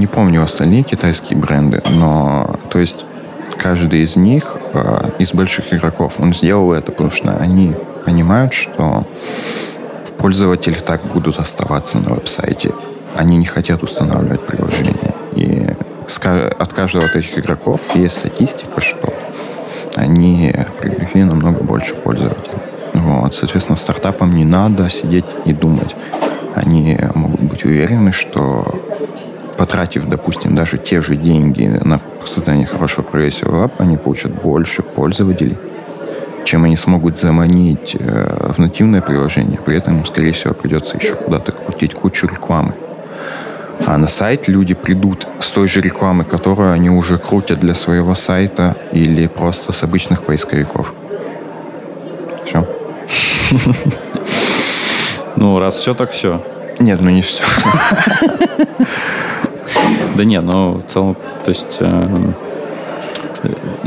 Не помню остальные китайские бренды, но то есть каждый из них, э, из больших игроков, он сделал это, потому что они понимают, что пользователи так будут оставаться на веб-сайте. Они не хотят устанавливать приложение. И от каждого от этих игроков есть статистика, что они привлекли намного больше пользователей. Вот, соответственно, стартапам не надо сидеть и думать. Они могут быть уверены, что потратив, допустим, даже те же деньги на создание хорошего прогрессива веб, они получат больше пользователей, чем они смогут заманить э, в нативное приложение. При этом скорее всего, придется еще куда-то крутить кучу рекламы. А на сайт люди придут с той же рекламы, которую они уже крутят для своего сайта или просто с обычных поисковиков. Все. Ну, раз все, так все. Нет, ну не все. Да нет, но в целом, то есть э,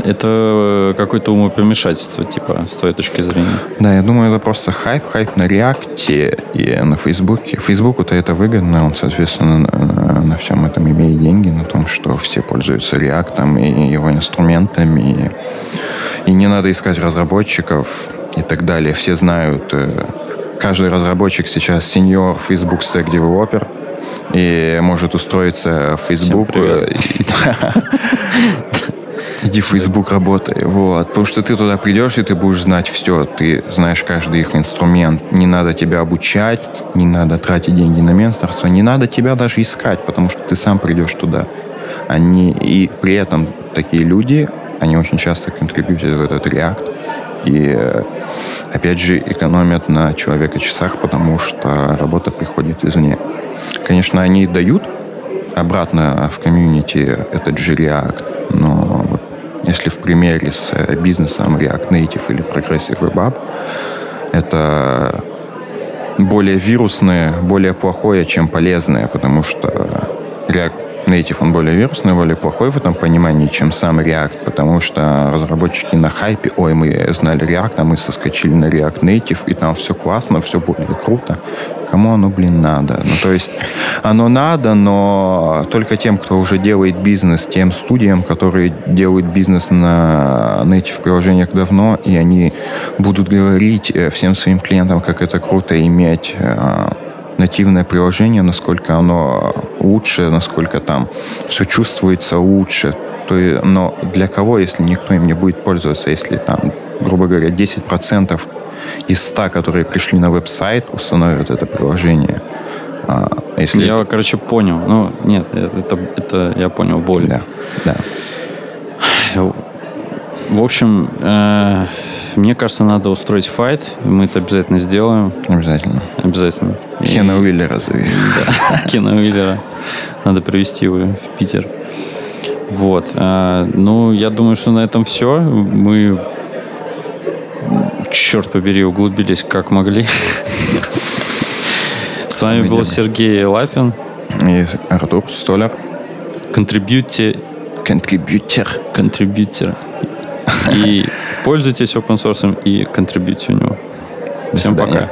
это какое-то умопомешательство, типа, с твоей точки зрения. Да, я думаю, это просто хайп, хайп на реакте и на Фейсбуке. Фейсбуку-то это выгодно, он, соответственно, на, на всем этом имеет деньги, на том, что все пользуются реактом и его инструментами. И, и не надо искать разработчиков и так далее. Все знают, э, каждый разработчик сейчас сеньор Facebook Stack Developer – и может устроиться в Facebook. И- Иди в Facebook работай. Вот. Потому что ты туда придешь, и ты будешь знать все. Ты знаешь каждый их инструмент. Не надо тебя обучать, не надо тратить деньги на менторство, не надо тебя даже искать, потому что ты сам придешь туда. Они, и при этом такие люди, они очень часто контрибьютят в этот React. И, э, опять же, экономят на человека-часах, потому что работа приходит извне. Конечно, они дают обратно в комьюнити этот же React, но вот если в примере с э, бизнесом React Native или Progressive Web App, это более вирусное, более плохое, чем полезное, потому что React Native, он более вирусный, более плохой в этом понимании, чем сам React, потому что разработчики на хайпе, ой, мы знали React, а мы соскочили на React Native, и там все классно, все более круто. Кому оно, блин, надо? Ну, то есть, оно надо, но только тем, кто уже делает бизнес, тем студиям, которые делают бизнес на native приложениях давно, и они будут говорить э, всем своим клиентам, как это круто иметь э, нативное приложение, насколько оно лучше, насколько там все чувствуется лучше. То но для кого, если никто им не будет пользоваться, если там, грубо говоря, 10% из 100, которые пришли на веб-сайт, установят это приложение. А если Я, это- короче, понял. Ну, нет, это, это я понял боль. Да, да. В общем, э, мне кажется, надо устроить файт. Мы это обязательно сделаем. Обязательно. Обязательно. Хена Уиллера зови. Кена Уиллера. Надо привезти его в Питер. Вот. А, ну, я думаю, что на этом все. Мы, черт побери, углубились как могли. С вами был. Сергей Лапин. И Артур Столяр. Контрибьюте, Контрибьютер. контрибьютер. И пользуйтесь open source и контрибьюте у него. Всем пока.